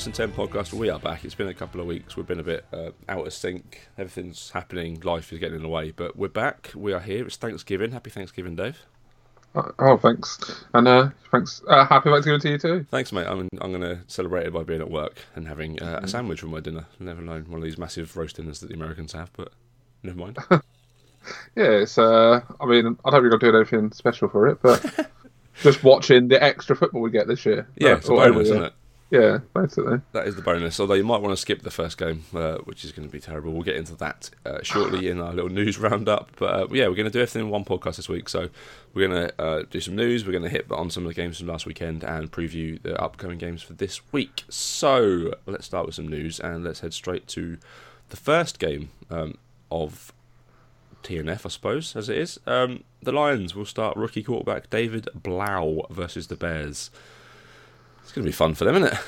Hello and welcome to the First and Ten podcast. We are back. It's been a couple of weeks. We've been a bit uh, out of sync. Everything's happening. Life is getting in the way, but we're back. We are here. It's Thanksgiving. Happy Thanksgiving, Dave. Oh, oh thanks, and uh, thanks. Uh, happy Thanksgiving to you too. Thanks, mate. I'm I'm going to celebrate it by being at work and having uh, Mm-hmm. a sandwich for my dinner. Never known one of these massive roast dinners that the Americans have, but never mind. Yeah, it's. Uh, I mean, I don't think I'm doing anything special for it, but just watching the extra football we get this year. yeah, Uh, it's a bonus, isn't it? Yeah, basically. That is the bonus. Although you might want to skip the first game, uh, which is going to be terrible. We'll get into that uh, shortly in our little news roundup. But uh, yeah, we're going to do everything in one podcast this week. So we're going to uh, do some news. We're going to hit on some of the games from last weekend and preview the upcoming games for this week. So let's start with some news and let's head straight to the first game um, of TNF, I suppose, as it is. Um, the Lions will start rookie quarterback David Blough versus the Bears. It's going to be fun for them, isn't it?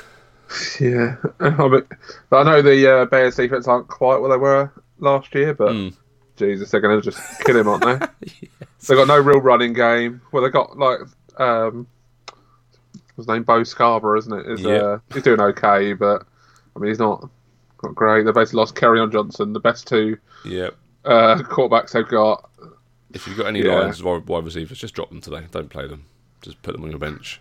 Yeah, I, mean, I know the uh, Bears defense aren't quite what they were last year, but Mm. Jesus, they're going to just kill him, aren't they? They've got no real running game. Well, they got like um, his name, Bo Scarborough, isn't it? Is uh, he's doing okay, but I mean, he's not not great. They basically lost Kerryon Johnson, the best two Yeah. uh, quarterbacks they've got. If you've got any Yeah. Wide wide receivers, just drop them today. Don't play them. Just put them on your bench.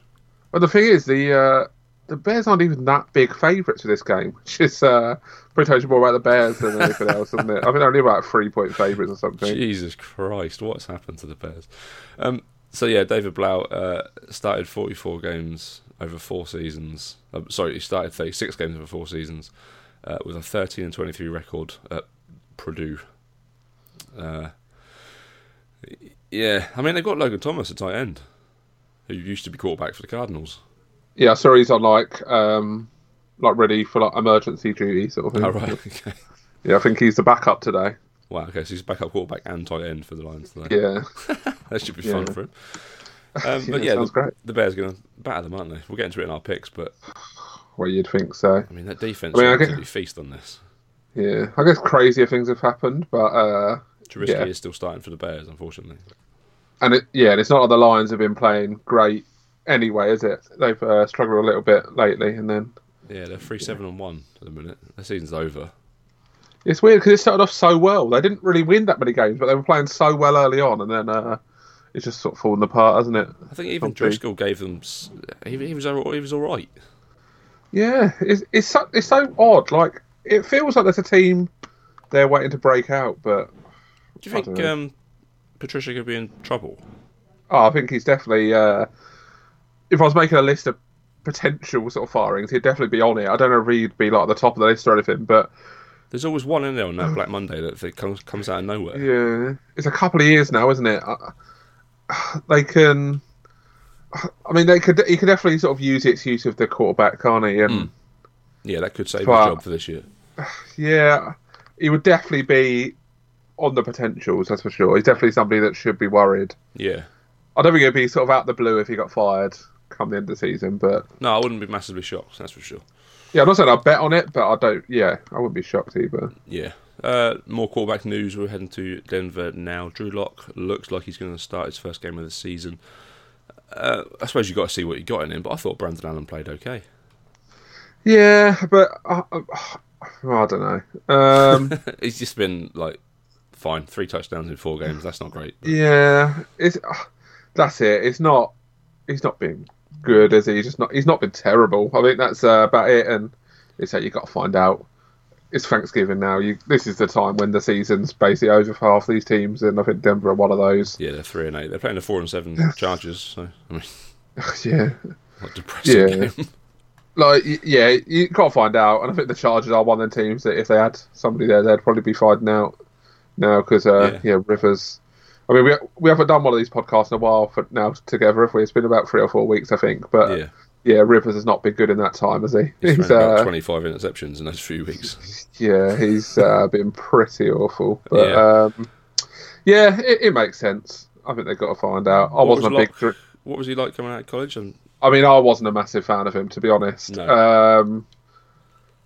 But the thing is, the uh, the Bears aren't even that big favourites for this game, which is uh, pretty much more about the Bears than anything else, isn't it? I think they're only about three point favourites or something. Jesus Christ, what's happened to the Bears? Um, so yeah, David Blough uh, started 44 games over four seasons. Uh, sorry, he started 36 games over four seasons uh, with a 13 and 23 record at Purdue. Uh, yeah, I mean they've got Logan Thomas at tight end, who used to be quarterback for the Cardinals. Yeah, saw he's on like um, like ready for like emergency duty sort of thing. Oh right, okay. Yeah, I think he's the backup today. Wow, okay, so he's backup quarterback and tight end for the Lions today. Yeah, That should be fun for him. Um, but Yeah, yeah, the, great. the Bears are going to batter them, aren't they? We'll get into it in our picks, but well, you'd think so. I mean that defense I mean, I absolutely feast on this. Yeah, I guess crazier things have happened, but uh, Trubisky Yeah. is still starting for the Bears, unfortunately. And it, yeah, and it's not like the Lions have been playing great anyway, is it? They've uh, struggled a little bit lately, and then Yeah, they're three seven and one at the minute. The season's over. it's weird because it started off so well. They didn't really win that many games, but they were playing so well early on, and then uh, it's just sort of fallen apart, hasn't it? I think even Okay. Driskel gave them. He, he was he was all right. Yeah, it's it's so, it's so odd. Like it feels like there's a team they're waiting to break out, but Do you think um, Patricia could be in trouble? oh, I think he's definitely. Uh, if I was making a list of potential sort of firings, he'd definitely be on it. I don't know if he'd be like at the top of the list or anything, but There's always one in there on that Black Monday that comes comes out of nowhere. yeah, it's a couple of years now, isn't it? Uh, They can. I mean, they could. He could definitely sort of use its use of the quarterback, can't he? And Mm. Yeah, that could save But- his job for this year. yeah, he would definitely be on the potentials. That's for sure. He's definitely somebody that should be worried. Yeah. I don't think it'd be sort of out the blue if he got fired come the end of the season, but No, I wouldn't be massively shocked. That's for sure. yeah, I'm not saying I'd bet on it, but I don't. Yeah, I wouldn't be shocked either. Yeah. Uh, more quarterback news. We're heading to Denver now. Drew Lock looks like he's going to start his first game of the season. Uh, I suppose you've got to see what you got in him, but I thought Brandon Allen played okay. Yeah, but uh, uh, I don't know. Um, he's just been like fine, three touchdowns in four games. That's not great. but- yeah, it's uh, that's it. It's not. He's not been good, is he? He's just not. He's not been terrible. I think that's uh, about it. And it's that you got to find out. It's Thanksgiving now. You this is the time when the season's basically over for half these teams, and I think Denver are one of those. Yeah, they're three and eight. They're playing the four and seven Chargers. So I mean, yeah, not depressing Yeah. game. like yeah, you got to find out. And I think the Chargers are one of the teams that if they had somebody there, they'd probably be finding out now because uh, Yeah. yeah. Rivers. I mean, we we haven't done one of these podcasts in a while for now together. If we, it's been about three or four weeks, I think. But yeah, yeah, Rivers has not been good in that time, has he? he's He's, uh, twenty-five interceptions in those few weeks. yeah, he's uh, been pretty awful. But Yeah. um, yeah, it, it makes sense. I think they've got to find out. I What wasn't was a big. Dr- What was he like coming out of college? And I mean, I wasn't a massive fan of him, to be honest. No. Um,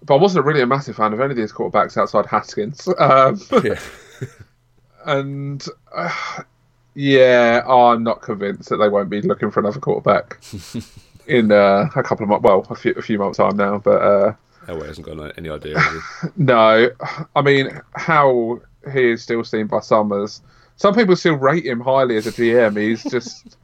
but I wasn't really a massive fan of any of these quarterbacks outside Haskins. Um, yeah, and uh, yeah, I'm not convinced that they won't be looking for another quarterback. in uh, a couple of months. Well, a few a few months time now, but uh, Elway hasn't got any idea. no, I mean how he is still seen by some as some people still rate him highly as a GM. He's just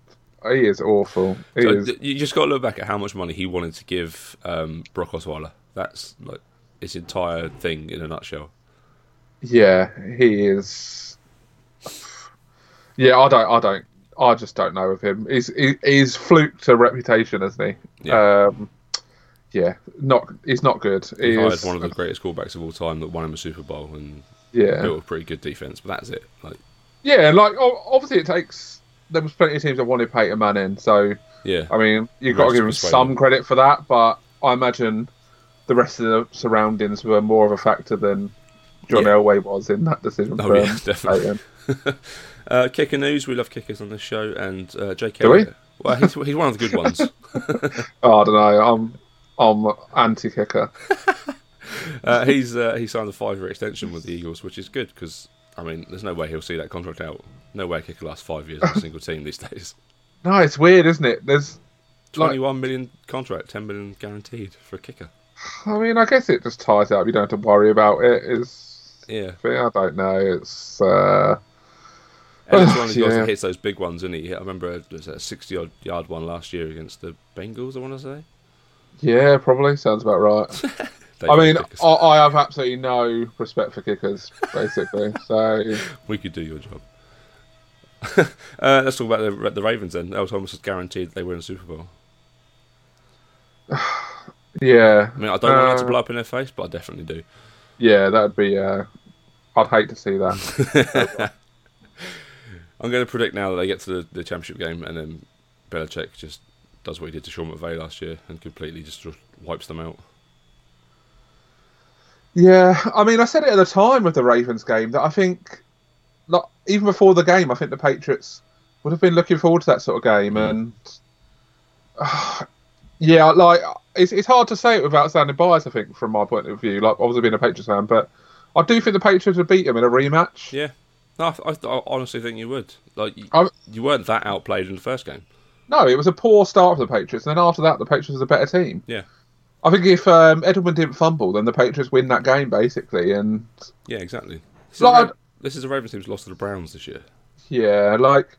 he is awful. He So, is, you just got to look back at how much money he wanted to give um, Brock Osweiler. That's like his entire thing in a nutshell. Yeah, he is. Yeah, I don't, I don't, I just don't know of him. He's he, he's fluked a reputation, isn't he? Yeah. Um, yeah, not he's not good. He He hired one of the greatest quarterbacks of all time that won him a Super Bowl and yeah, built a pretty good defense, but that's it. Like, yeah. Like obviously, it takes. There was plenty of teams that wanted Peyton Manning, so yeah, I mean, you've got to give him some credit for that. But I imagine the rest of the surroundings were more of a factor than John Yeah. Elway was in that decision. Oh, yeah, definitely. Uh, kicker news. We love kickers on this show, and uh, J.K. Do we? Well, he's, he's one of the good ones. Oh, I don't know. I'm I'm anti-kicker. Uh, he's uh, he signed a five-year extension with the Eagles, which is good because I mean, there's no way he'll see that contract out. No way a kicker lasts five years on a single team these days. No, it's weird, isn't it? There's, Like- Twenty-one million contract, ten million guaranteed for a kicker. I mean, I guess it just ties up. You don't have to worry about it. Is Yeah, I don't know. It's uh, and it's one of the guys Yeah. that hits those big ones, isn't he? I remember there's a sixty-odd yard one last year against the Bengals. I want to say. yeah, probably sounds about right. I mean. I, I have absolutely no respect for kickers, basically. so we could do your job. uh, let's talk about the the Ravens then. Earl Thomas is guaranteed they were in the Super Bowl. yeah, I mean, I don't want that to Uh, blow up in their face, but I definitely do. yeah, that'd be. Uh, I'd hate to see that. I'm going to predict now that they get to the, the championship game and then Belichick just does what he did to Sean McVay last year and completely just, wipes them out. Yeah, I mean, I said it at the time of the Ravens game that I think, like, even before the game, I think the Patriots would have been looking forward to that sort of game, mm. and yeah, like it's it's hard to say it without sounding biased. I think from my point of view, like obviously being a Patriots fan, but I do think the Patriots would beat them in a rematch. Yeah. No, I, I, I honestly think you would. Like, you, I- you weren't that outplayed in the first game. No, it was a poor start for the Patriots, and then after that, the Patriots was a better team. Yeah. I think if um, Edelman didn't fumble, then the Patriots win that game basically, and Yeah, exactly. This is, Like, this is a Ravens team's lost to the Browns this year. Yeah, like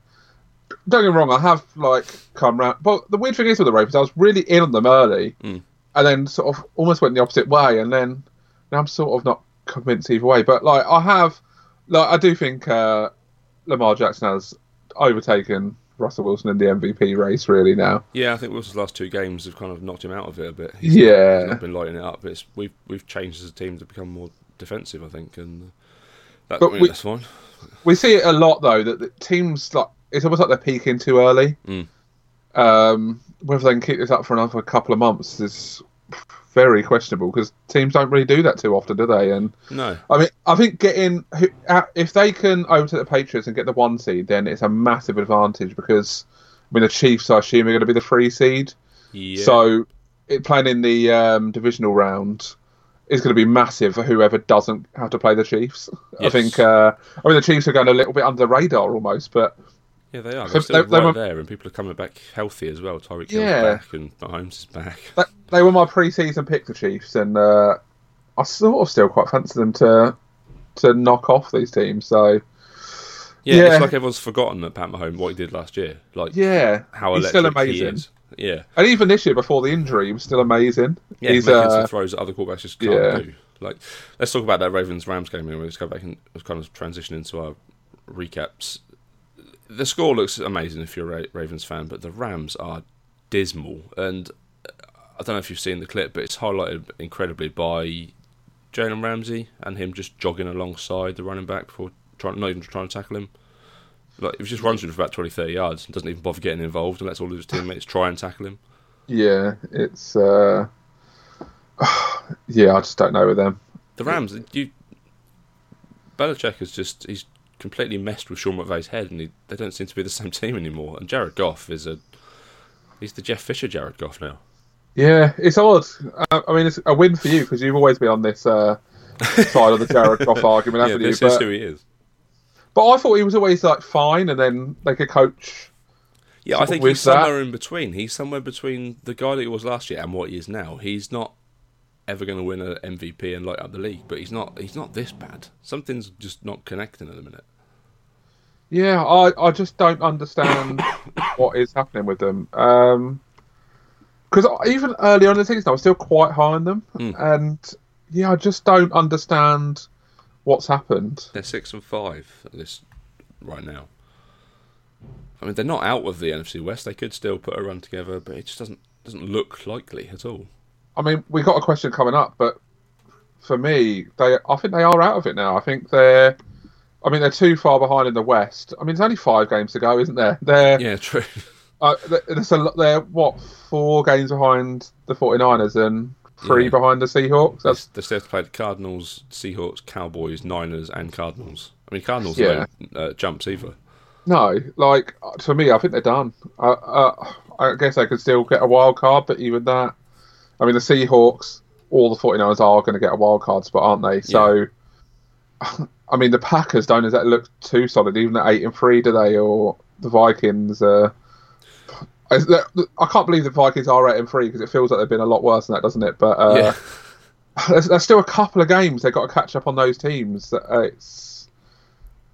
don't get me wrong, I have like come round. But the weird thing is with the Ravens, I was really in on them early, Mm. and then sort of almost went the opposite way, and then now I'm sort of not convinced either way. But like I have, like I do think uh, Lamar Jackson has overtaken Russell Wilson in the MVP race really now. Yeah, I think Wilson's last two games have kind of knocked him out of it a bit. He's Yeah. not been lighting it up. It's we've we've changed as a team to become more defensive, I think, and uh, that, But I mean, we- that's fine. We see it a lot though that the teams like it's almost like they're peaking too early. Mm. Um, whether they can keep this up for another couple of months is very questionable because teams don't really do that too often, do they? And No, I mean, I think getting uh, if they can overtake the Patriots and get the one seed, then it's a massive advantage because I mean the Chiefs, I assume, are going to be the three seed. yeah, So it, playing in the um, divisional round is going to be massive for whoever doesn't have to play the Chiefs. I think. Uh, I mean, the Chiefs are going a little bit under the radar almost, but yeah, they are. They're still they- they right were- there, and people are coming back healthy as well. Tyreek Hill's Yeah. back, and Mahomes is back. they, they were my pre-season pick, the Chiefs, and uh, I sort of still quite fancy them to to knock off these teams. So Yeah, Yeah. it's like everyone's forgotten that Pat Mahomes what he did last year. Like yeah, how he's still he amazing. is. Yeah, And even this year, before the injury, he was still amazing. yeah, he's making uh, some throws that other quarterbacks just can't yeah. do. Like, let's talk about that Ravens Rams game. And let's go back and kind of transition into our recaps. The score looks amazing if you're a Ravens fan, but the Rams are dismal. And I don't know if you've seen the clip, but it's highlighted incredibly by Jalen Ramsey and him just jogging alongside the running back before trying, not even trying to tackle him. Like, he just runs through for about 20, 30 yards and doesn't even bother getting involved and lets all of his teammates try and tackle him. yeah, it's uh, yeah, I just don't know with them. The Rams, you Belichick has just he's completely messed with Sean McVay's head, and he, they don't seem to be the same team anymore. And Jared Goff is a he's the Jeff Fisher Jared Goff now. Yeah, it's odd. Uh, I mean, it's a win for you because you've always been on this uh, side of the Jared Goff argument, Yeah, haven't you? this is But, who he is. but I thought he was always like fine, and then like a coach Yeah, I think he's that- somewhere in between. He's somewhere between the guy that he was last year and what he is now. He's not ever going to win an MVP and light up the league, but he's not. He's not this bad. Something's just not connecting at the minute. Yeah, I, I just don't understand what is happening with them. Because even early on in the season, I was still quite high on them, Mm. and yeah, I just don't understand what's happened. They're six and five at this right now. I mean, they're not out of the NFC West. They could still put a run together, but it just doesn't doesn't look likely at all. I mean, we got a question coming up, but for me, they I think they are out of it now. I think they're. I mean, they're too far behind in the West. I mean, there's only five games to go, isn't there? They're Yeah, true. Uh, there's a lot. They're what four games behind the 49ers and three Yeah. behind the Seahawks. That's they still have to play the Cardinals, Seahawks, Cowboys, Niners, and Cardinals. I mean, Cardinals Yeah. don't uh, jumps either. no, like to me, I think they're done. Uh, uh, I guess they could still get a wild card, but even that, I mean, the Seahawks, all the 49ers are going to get a wild card spot, aren't they? So, I mean, the Packers don't exactly look too solid, even at eight and three, do they? Or the Vikings. Uh, I can't believe the Vikings are eight and three because it feels like they've been a lot worse than that, doesn't it? But uh, yeah, there's, there's still a couple of games they've got to catch up on those teams. Uh, It's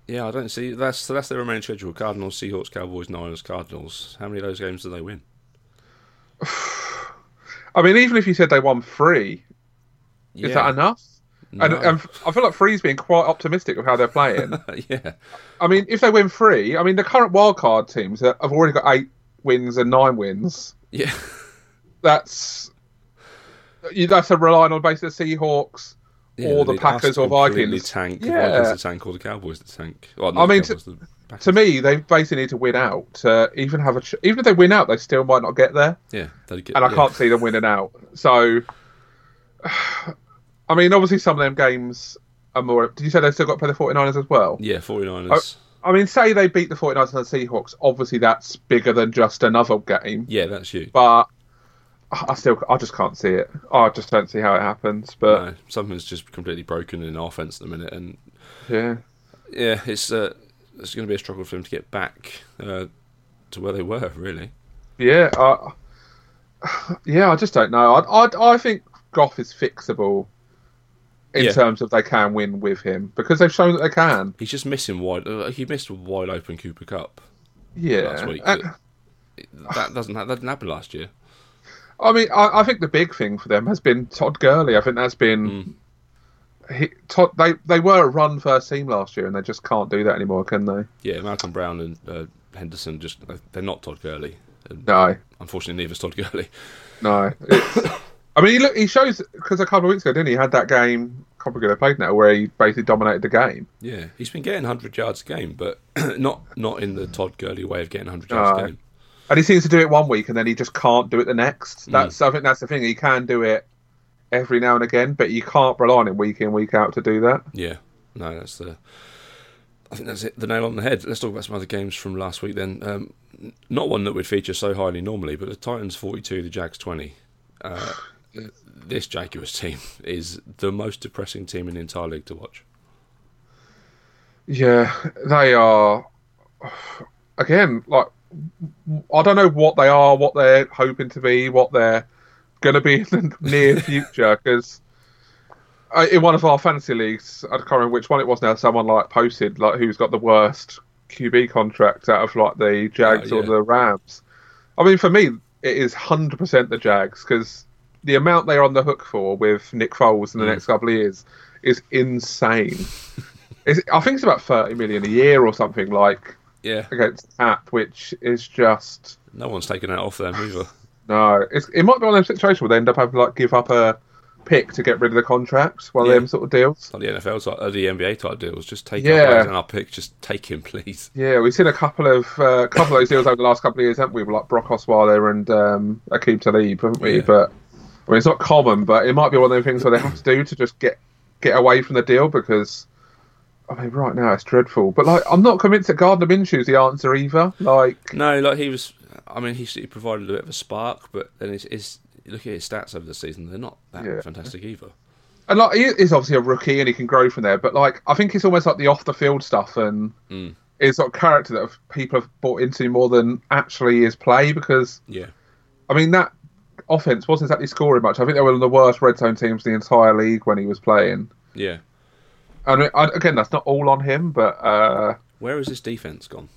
yeah. I don't see that's so that's their remaining schedule: Cardinals, Seahawks, Cowboys, Niners, Cardinals. How many of those games do they win? I mean, even if you said they won three, Yeah, is that enough? And, No. and I feel like three's being quite optimistic of how they're playing. yeah, I mean, if they win three, I mean, the current wildcard teams have already got eight wins and nine wins. yeah, That's you- that's a relying on basically the Seahawks yeah. or the Packers to or Vikings. Tank, the Vikings to tank or the Cowboys to tank. Well, I mean, Cowboys, the To me, they basically need to win out to even have a. Ch- even if they win out, they still might not get there. yeah, get, and I yeah. can't see them winning out. So, I mean, obviously, some of them games are more. Did you say they still got to play the 49ers as well? Yeah, 49ers. I mean, say they beat the 49ers and the Seahawks. Obviously, that's bigger than just another game. Yeah, that's huge. But I still, I just can't see it. I just don't see how it happens. But No, something's just completely broken in offense at the minute, and yeah, yeah, it's uh, it's going to be a struggle for them to get back uh, to where they were. Really, yeah, I, yeah. I just don't know. I, I, I think Goff is fixable in Yeah. terms of they can win with him because they've shown that they can. he's just missing wide. Uh, he missed a wide open Cooper Kupp Yeah. last week. And- that, doesn't that didn't happen last year. I mean, I, I think the big thing for them has been Todd Gurley. I think that's been. He, Todd, they they were a run first team last year, and they just can't do that anymore, can they? Yeah, Malcolm Brown and uh, Henderson just uh, they're not Todd Gurley. And No, Unfortunately, neither's Todd Gurley. no. I mean, he look, he shows because a couple of weeks ago, didn't he? he had that game. Can't remember who they now, where he basically dominated the game. Yeah, he's been getting 100 yards a game, but not not in the Todd Gurley way of getting 100 yards No. a game. And he seems to do it one week, and then he just can't do it the next. That's I think that's the thing. He can do it every now and again, but you can't rely on him week in week out to do that. Yeah, no, that's the. I think that's it. The nail on the head. Let's talk about some other games from last week. Then, um, not one that we'd feature so highly normally, but the Titans forty-two, the Jags twenty. Uh, this Jaguars team is the most depressing team in the entire league to watch. Yeah, they are. Again, like I don't know what they are, what they're hoping to be, what they're going to be in the near future. Because uh, in one of our fantasy leagues, I can't remember which one it was now. Someone like posted like who's got the worst QB contract out of like the Jags Oh, or the Rams. I mean, for me, it is hundred percent the Jags because the amount they're on the hook for with Nick Foles in the Mm. next couple of years is insane. It's, I think it's about thirty million a year or something like Yeah, against Cap, which is just no one's taking that off them either. no. It's, it might be one of those situations where they end up having to like give up a pick to get rid of the contracts, One Yeah. of them sort of deals. Like the NFL type, uh, the NBA type deals. Just take Yeah. our and our pick. Just take him, please. Yeah, we've seen a couple of uh, couple of those deals over the last couple of years, haven't we? Like Brock Osweiler and um, Aqib Talib, haven't we? Yeah. But I mean, it's not common, but it might be one of those things where they have to do to just get get away from the deal because. I mean, right now it's dreadful, but like, I'm not convinced that Gardner Minshew's the answer either. Like, No, like he was. I mean, he, he provided a bit of a spark, but then his, his look at his stats over the season; they're not that Yeah. fantastic either. And like he is obviously a rookie and he can grow from there, but like I think it's almost like the off the field stuff and Mm. is sort of character that people have bought into more than actually his play because Yeah. I mean that offense wasn't exactly scoring much. I think they were one of the worst red zone teams in the entire league when he was playing. Yeah. I mean, I, again, that's not all on him, but uh, Where has this defense gone?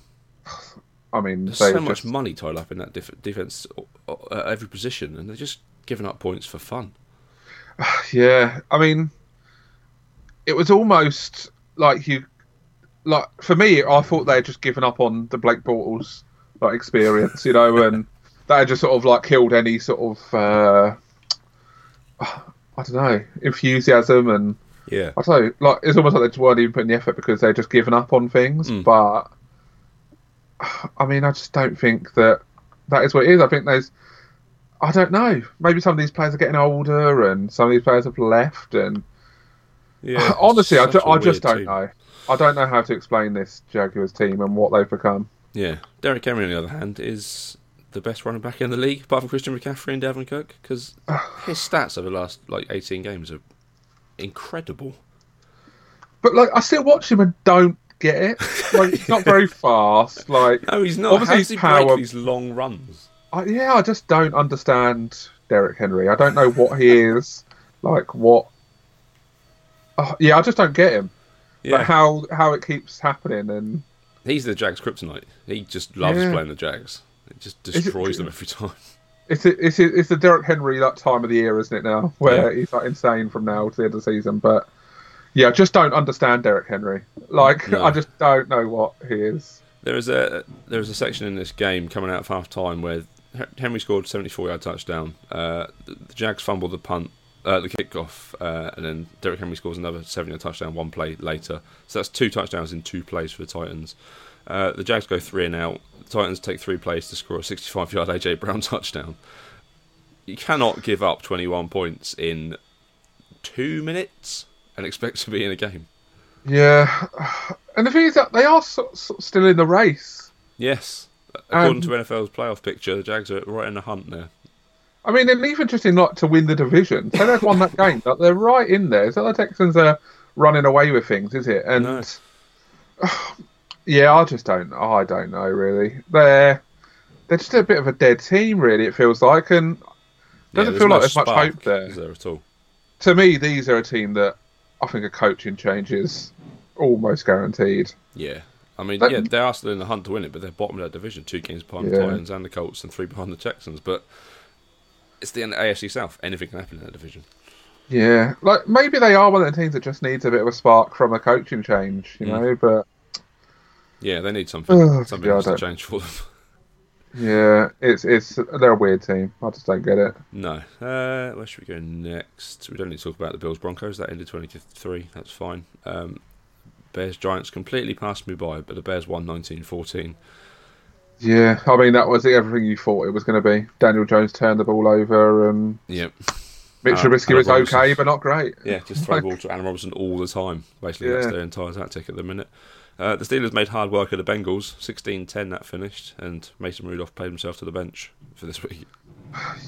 I mean, There's so just- much money tied up in that def- defense uh, at every position, and they're just giving up points for fun. Yeah, I mean, it was almost like you, like for me, I thought they had just given up on the Blake Bortles like experience, you know, and had just sort of like killed any sort of, uh, I don't know, enthusiasm and Yeah. I don't know, like it's almost like they just weren't even putting the effort because they're just given up on things. Mm. But I mean, I just don't think that that is what it is. I think there's, I don't know, maybe some of these players are getting older and some of these players have left. And Yeah. honestly, I, ju- I just don't team. know. I don't know how to explain this Jaguars team and what they've become. Yeah. Derrick Henry, on the other hand, is the best running back in the league, apart from Christian McCaffrey and Dalvin Cook, because his stats over the last like 18 games are incredible. But like, I still watch him and don't get it. Like, he's not very fast. Like, No, he's not. Obviously How does he power- break these long runs? I, yeah, I just don't understand Derrick Henry. I don't know what he is. Like what? Oh, yeah, I just don't get him. Yeah. But how how it keeps happening and He's the Jags kryptonite. He just loves Yeah. playing the Jags. It just it- destroys them every time. it's it's it's the Derrick Henry that time of the year, isn't it now? Where he's like insane from now to the end of the season. But yeah, I just don't understand Derrick Henry. Like No. I just don't know what he is. There was a there was a section in this game coming out of half time where Henry scored a 74 yard touchdown. Uh, the, Jags fumbled the punt, uh, the kickoff, uh, and then Derrick Henry scores another 7 yard touchdown one play later. So that's two touchdowns in two plays for the Titans. Uh, the Jags go three and out. The Titans take three plays to score a 65 yard AJ Brown touchdown. You cannot give up 21 points in two minutes and expect to be in a game. Yeah, and the thing is that they are sort of still in the race. Yes. According Um, to NFL's playoff picture, the Jags are right in the hunt there. I mean, and even just in like to win the division, so they've won that game. But they're right in there. Not the Texans are running away with things, is it? And No. yeah, I just don't. I don't know really. They're they're just a bit of a dead team, really. It feels like, and doesn't there's feel like there's much hope there. Is there at all? To me, these are a team that I think a coaching change is almost guaranteed. Yeah. I mean, yeah, they are still in the hunt to win it, but they're bottom of that division, two games behind the Yeah. Titans and the Colts, and three behind the Texans. But it's the AFC South. Anything can happen in that division. Yeah, like maybe they are one of the teams that just needs a bit of a spark from a coaching change, you Mm. know. But Yeah, they need something. Ugh, something else to change for them. yeah, it's it's they're a weird team. I just don't get it. No. Uh, where should we go next? We don't need to talk about the Bills Broncos. That ended 23. That's fine. Um, Bears Giants completely passed me by, but the Bears won 19 14. Yeah, I mean that was everything you thought it was going to be. Daniel Jones turned the ball over, and Yep. Mitch Uh, Trubisky was Robinson. okay, but not great. Yeah, just throw ball to Allen Robinson all the time. Basically, that's Yeah. their entire tactic at the minute. Uh, the Steelers made hard work of the Bengals. 16-10 that finished, and Mason Rudolph played himself to the bench for this week.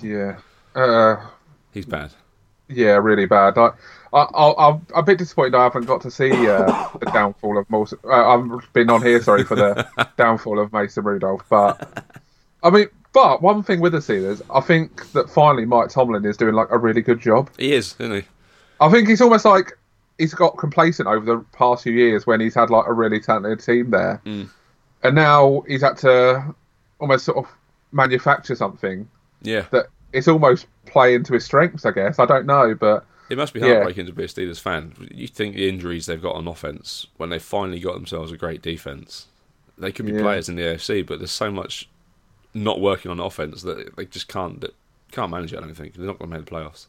Yeah, uh, He's bad. yeah, really bad. I, I, I'm a bit disappointed I haven't got to see uh, the downfall of Mason. Uh, I've been on here, sorry, for the downfall of Mason Rudolph, but I mean, but one thing with the Steelers, I think that finally Mike Tomlin is doing like a really good job. He is, isn't he? I think he's almost like he's got complacent over the past few years when he's had like a really talented team there, Mm. and now he's had to almost sort of manufacture something Yeah. that it's almost play into his strengths. I guess I don't know, but It must be Yeah. heartbreaking to be a Steelers fan. You think the injuries they've got on offense, when they finally got themselves a great defense, they could be Yeah. players in the AFC, but there's so much not working on offense that they just can't that can't manage it. I don't think they're not going to make the playoffs.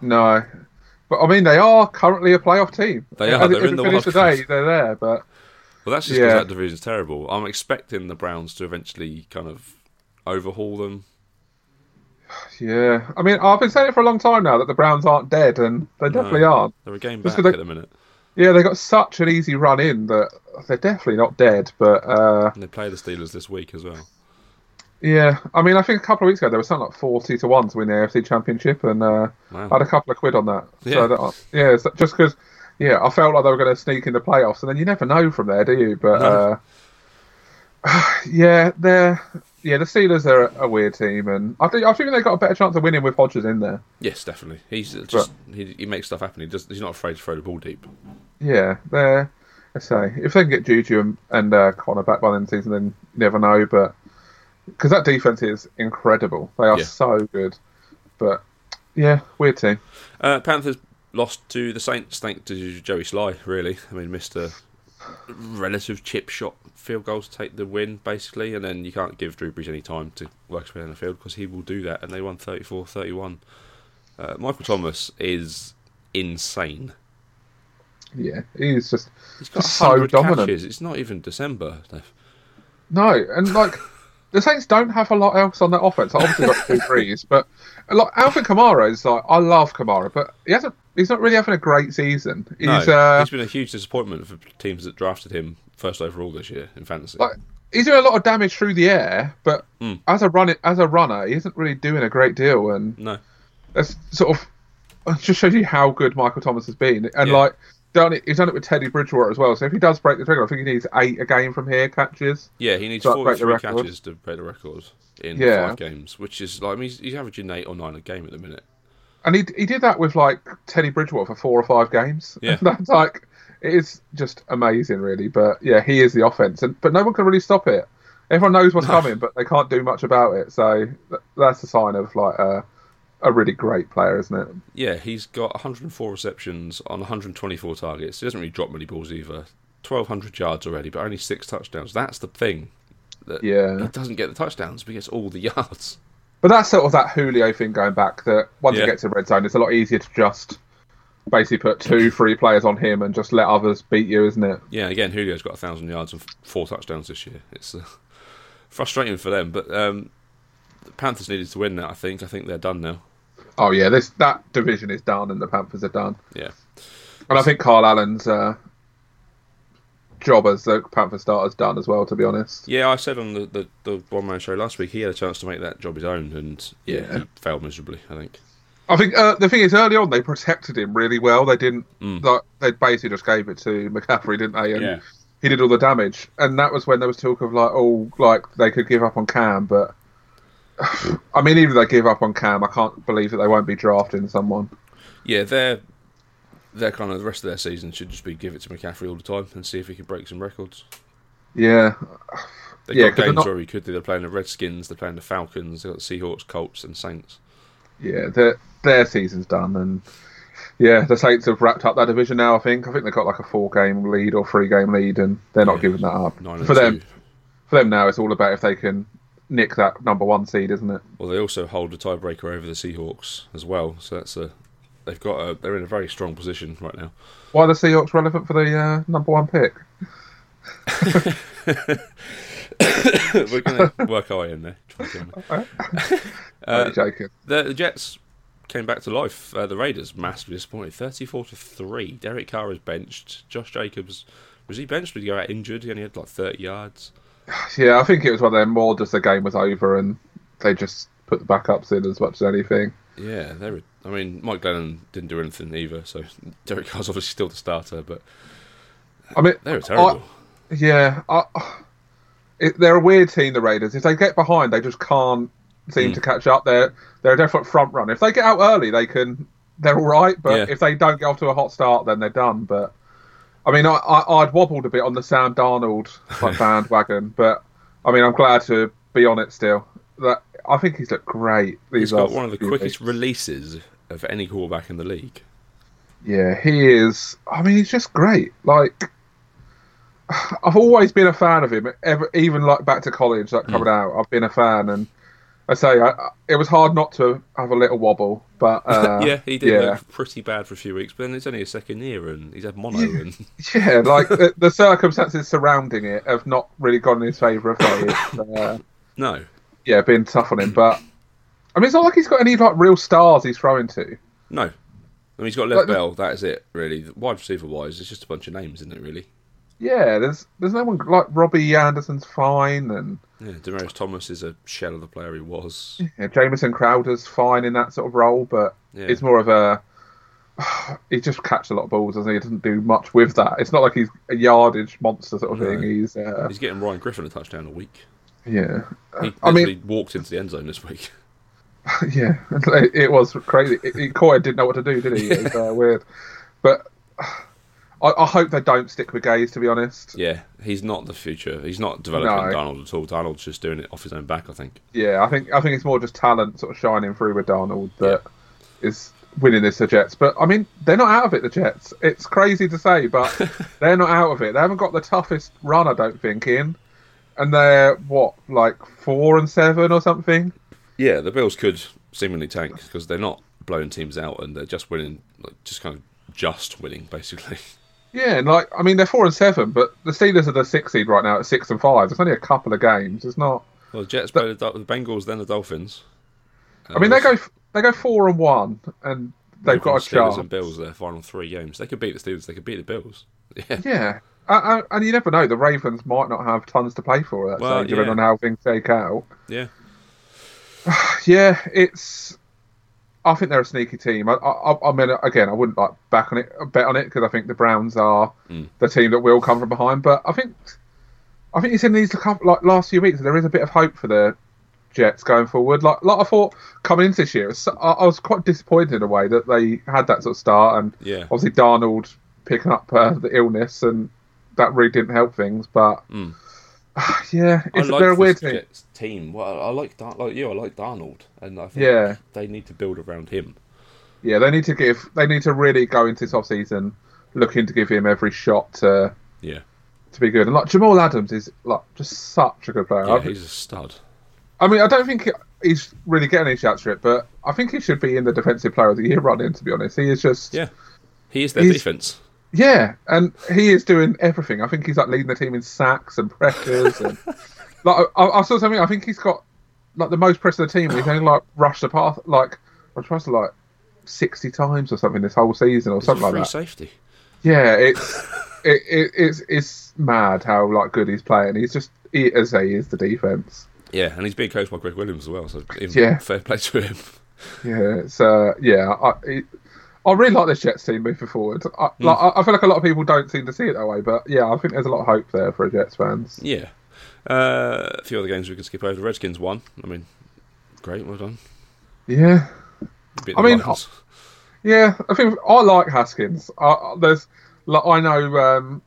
no. But I mean, they are currently a playoff team. They are, they're as in the finished today. They're there, but Well, that's just Yeah. because that division's terrible. I'm expecting the Browns to eventually kind of overhaul them. yeah. I mean, I've been saying it for a long time now that the Browns aren't dead, and they definitely aren't. They're a game back they- at the minute, Yeah, they got such an easy run in that they're definitely not dead. But uh, and they play the Steelers this week as well. Yeah, I mean, I think a couple of weeks ago there was something like forty to one to win the AFC Championship, and uh, Wow. I had a couple of quid on that. Yeah. So that, yeah, so just because. Yeah, I felt like they were going to sneak in the playoffs, and then you never know from there, do you? But No. uh, Yeah, they're yeah the Steelers are a weird team, and I think I think they got a better chance of winning with Hodges in there. Yes, definitely. He's just he, he makes stuff happen. He does. He's not afraid to throw the ball deep. Yeah, they're. I say if they can get Juju and, and uh, Connor back by the end of the season, then you never know. But because that defense is incredible, they are Yeah. so good. But yeah, weird team. Uh, Panthers lost to the Saints thanks to Joey Slye. Really, I mean, missed a relative chip shot field goal to take the win, basically, and then you can't give Drew Brees any time to work his way down the field because he will do that, and they won 34-31. Uh, Michael Thomas is insane. Yeah, he's just He's got So 100 dominant. catches. It's not even December. Dave. no, and like the Saints don't have a lot else on their offense. Like, obviously, got two threes, but like Alvin Kamara is like I love Kamara, but he hasn't. He's not really having a great season. He's No, uh, he's been a huge disappointment for teams that drafted him first overall this year in fantasy. like he's doing a lot of damage through the air, but Mm. as a run as a runner, he isn't really doing a great deal. And no, that's sort of just shows you how good Michael Thomas has been. And Yeah. like done it, he's done it with Teddy Bridgewater as well. So if he does break the record, I think he needs eight a game from here catches. yeah, he needs So 43 catches to break the record in Yeah. five games, which is like I mean, he's, he's averaging eight or nine a game at the minute. And he he did that with like Teddy Bridgewater for four or five games. Yeah. that's like it is just amazing, really. But yeah, he is the offense, and but no one can really stop it. Everyone knows what's coming, but they can't do much about it. So th- that's a sign of like a a really great player, isn't it? Yeah, he's got 104 receptions on 124 targets. He doesn't really drop many balls either. 1,200 yards already, but only six touchdowns. That's the thing. That Yeah. He doesn't get the touchdowns, but he gets all the yards. But that's sort of that Julio thing going back. That once Yeah. he gets to red zone, it's a lot easier to just basically put two, three players on him and just let others beat you, isn't it? Yeah, again, Julio's got 1,000 yards and four touchdowns this year. It's uh, frustrating for them, but um, the Panthers needed to win that, I think. I think they're done now. Oh yeah, this that division is done, and the Panthers are done. Yeah. And I think Kyle Allen's uh, job as the Panther starter's done as well. To be honest, Yeah, I said on the, the, the one man show last week he had a chance to make that job his own, and yeah, Yeah. he failed miserably. I think. I think uh, the thing is early on they protected him really well. They didn't Mm. like they basically just gave it to McCaffrey, didn't they? And Yeah. he did all the damage, and that was when there was talk of like, oh, like they could give up on Cam, but. I mean, even if they give up on Cam, I can't believe that they won't be drafting someone. Yeah, they're they're kind of the rest of their season should just be give it to McCaffrey all the time and see if he can break some records. Yeah, They've Yeah, got games not- where he could do. They're playing the Redskins, they're playing the Falcons, they've got the Seahawks, Colts, and Saints. yeah, their their season's done, and yeah, the Saints have wrapped up that division now. I think. I think they've got like a four game lead or three game lead, and they're not Yeah. giving that up. For them, for them now, it's all about if they can nick that number one seed, isn't it? Well, they also hold a tiebreaker over the Seahawks as well. So that's a they've got a they're in a very strong position right now. Why are the Seahawks relevant for the uh, number one pick? We're going to work our way in there. Uh, joking? The, the Jets came back to life. Uh, the Raiders massively disappointed, thirty-four to three. Derek Carr is benched. Josh Jacobs was he benched? Did he go out injured? He only had like thirty yards. Yeah, I think it was one of them more just the game was over and they just put the backups in as much as anything. Yeah, they were. I mean, Mike Glennon didn't do anything either. So Derek Carr's obviously still the starter, but I mean, they were terrible. Yeah, I, it, they're a weird team, the Raiders. If they get behind, they just can't seem Mm. to catch up. They're they're a definite front runner. If they get out early, they can. They're all right, but Yeah. if they don't get off to a hot start, then they're done. But I mean, I, I I'd wobbled a bit on the Sam Darnold like, bandwagon, but I mean, I'm glad to be on it still. That I think he's looked great. These He's got one of the quickest weeks. releases of any quarterback in the league. Yeah, he is. I mean, he's just great. Like, I've always been a fan of him. Ever, even like back to college, like hmm. coming out, I've been a fan. And I say, I, it was hard not to have a little wobble. But uh, yeah, he did Yeah, look pretty bad for a few weeks, but then it's only his second year and he's had mono. And yeah. Like the, the circumstances surrounding it have not really gone in his favour. Have they? Uh, no, yeah, been tough on him. But I mean, it's not like he's got any like real stars he's throwing to. no. I mean, he's got Lev Like Bell. That is it, really. Wide receiver wise, it's just a bunch of names, isn't it? Really. Yeah, there's there's no one like Robbie Anderson's fine and. Yeah, Demaryius Thomas is a shell of the player he was. Yeah, Jamison Crowder's fine in that sort of role, but Yeah. it's more of a he just catches a lot of balls, doesn't he? He doesn't do much with that. It's not like he's a yardage monster sort of No. thing. He's uh, He's getting Ryan Griffin a touchdown a week. yeah. He I mean, walked into the end zone this week. yeah, it, was crazy. It, it, Coy didn't know what to do, did he? It was uh, weird. But I, I hope they don't stick with Gase. To be honest, Yeah, he's not the future. He's not developing No. Darnold at all. Darnold's just doing it off his own back, I think. yeah, I think I think it's more just talent sort of shining through with Darnold that is winning this the Jets. But I mean, they're not out of it. The Jets. It's crazy to say, but they're not out of it. They haven't got the toughest run, I don't think, in, and they're what like four and seven or something. Yeah, the Bills could seemingly tank because they're not blowing teams out and they're just winning, like just kind of just winning, basically. Yeah, and like I mean, they're four and seven, but the Steelers are the six seed right now at six and five. It's only a couple of games. It's not. Well, the Jets play the, the Bengals, then the Dolphins. I mean, they go they go four and one, and they've got a Steelers chance. and Bills their final three games. They could beat the Steelers. They could beat the Bills. Yeah, Yeah, uh, uh, and you never know. The Ravens might not have tons to play for at that Well, stage, depending yeah. on how things shake out. yeah. Yeah, it's. I think they're a sneaky team. I, I, I mean, again, I wouldn't like back on it, bet on it because I think the Browns are Mm. the team that will come from behind. But I think, I think you said in these like last few weeks, there is a bit of hope for the Jets going forward. Like, like I thought coming into this year, I, I was quite disappointed in a way that they had that sort of start, and Yeah. obviously Darnold picking up uh, the illness, and that really didn't help things. But Mm. yeah, it's, like they're a weird team. Well, I like Dar- like you. I like Darnold, and I think Yeah. they need to build around him. Yeah, they need to give. They need to really go into this off season looking to give him every shot to Yeah, to be good. And like Jamal Adams is like just such a good player. yeah, he's a stud. I mean, I don't think he's really getting any shots for it, but I think he should be in the defensive player of the year running. To be honest, he is just Yeah, he is their defense. Yeah, and he is doing everything. I think he's like leading the team in sacks and pressures, and like I, I saw something. I think he's got like the most press of the team. He's only like rushed the path like I'm trying to like sixty times or something this whole season or He's something free like that. safety. Yeah, it's it, it, it's it's mad how like good he's playing. He's just he, as I he is the defense. Yeah, and he's being coached by Gregg Williams as well. So even Yeah. fair play to him. Yeah, it's uh yeah. I it, I really like this Jets team moving forward. I, Hmm. like, I, I feel like a lot of people don't seem to see it that way, but yeah, I think there's a lot of hope there for Jets fans. Yeah. Uh, a few other games we can skip over. The Redskins won. I mean, great, well done. Yeah, I mean, Lions. yeah. I think I like Haskins. I, there's like I know um,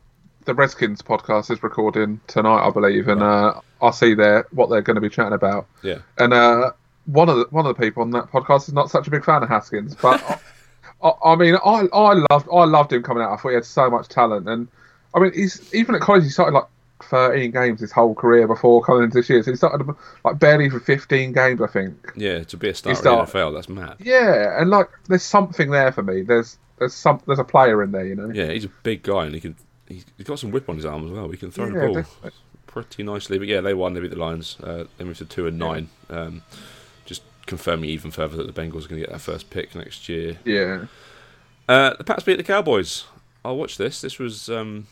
the Redskins podcast is recording tonight, I believe, and uh, I see there what they're going to be chatting about. yeah. And uh, one of the one of the people on that podcast is not such a big fan of Haskins, but I, I, mean, I I loved I loved him coming out. I thought he had so much talent, and I mean, he's even at college he started like 13 games his whole career before coming into this year. So he started like barely for 15 games, I think. Yeah, to be a star in the NFL, that's mad. Yeah, and like there's something there for me. There's there's some there's a player in there, you know. Yeah, he's a big guy and he can. He's got some whip on his arm as well. He can throw Yeah, the ball definitely. pretty nicely. But yeah, they won. They beat the Lions. Uh, they moved to two and nine. Um, just confirming even further that the Bengals are going to get their first pick next year. Yeah, Uh, the Pats beat the Cowboys. I watched this. This was um,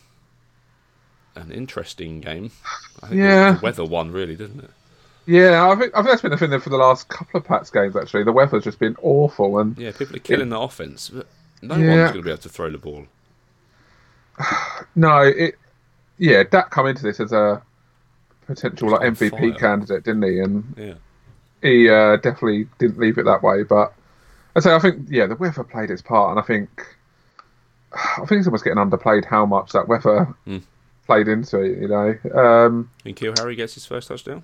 an interesting game. I think Yeah. the, the weather won really, didn't it? yeah. I think I think that's been the thing there for the last couple of Pats games. Actually, the weather's just been awful, and Yeah, people are killing the offense, but no Yeah. one's going to be able to throw the ball. No, it. Yeah, Dak come into this as a potential like MVP fire. candidate, didn't he? And Yeah, he uh, definitely didn't leave it that way. But I say, I think yeah, the weather played its part, and I think I think it's almost getting underplayed how much that weather Mm. played into it. You know, um, and Harry gets his first touchdown.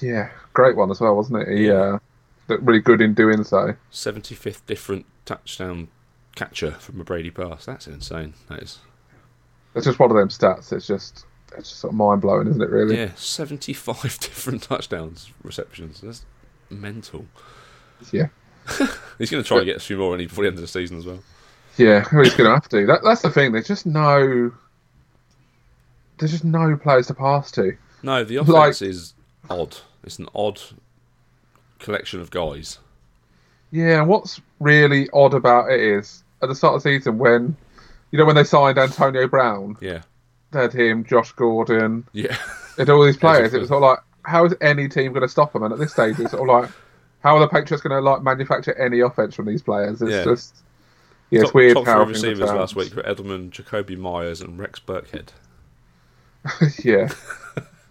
yeah, great one as well, wasn't it? He Yeah. uh, looked really good in doing so. Seventy fifth different touchdown catcher from a Brady pass. That's insane. That is. It's just one of them stats. It's just it's just sort of mind blowing, isn't it? Really? Yeah, seventy five different touchdowns receptions. That's mental. Yeah. He's going to try and get a few more in before the end of the season as well. Yeah, he's going to have to. That, that's the thing. There's just no. There's just no players to pass to. No, the Like- offense is odd. It's an odd collection of guys. Yeah, what's really odd about it is at the start of the season when, you know, when they signed Antonio Brown, Yeah, they had him, Josh Gordon, yeah, they had all these players. It was sort of like, how is any team going to stop them? And at this stage, it's sort of like, how are the Patriots going to like manufacture any offense from these players? It's Yeah. just, Yeah, it's top, weird top how three receivers last week were Edelman, Jakobi Meyers, and Rex Burkhead. yeah.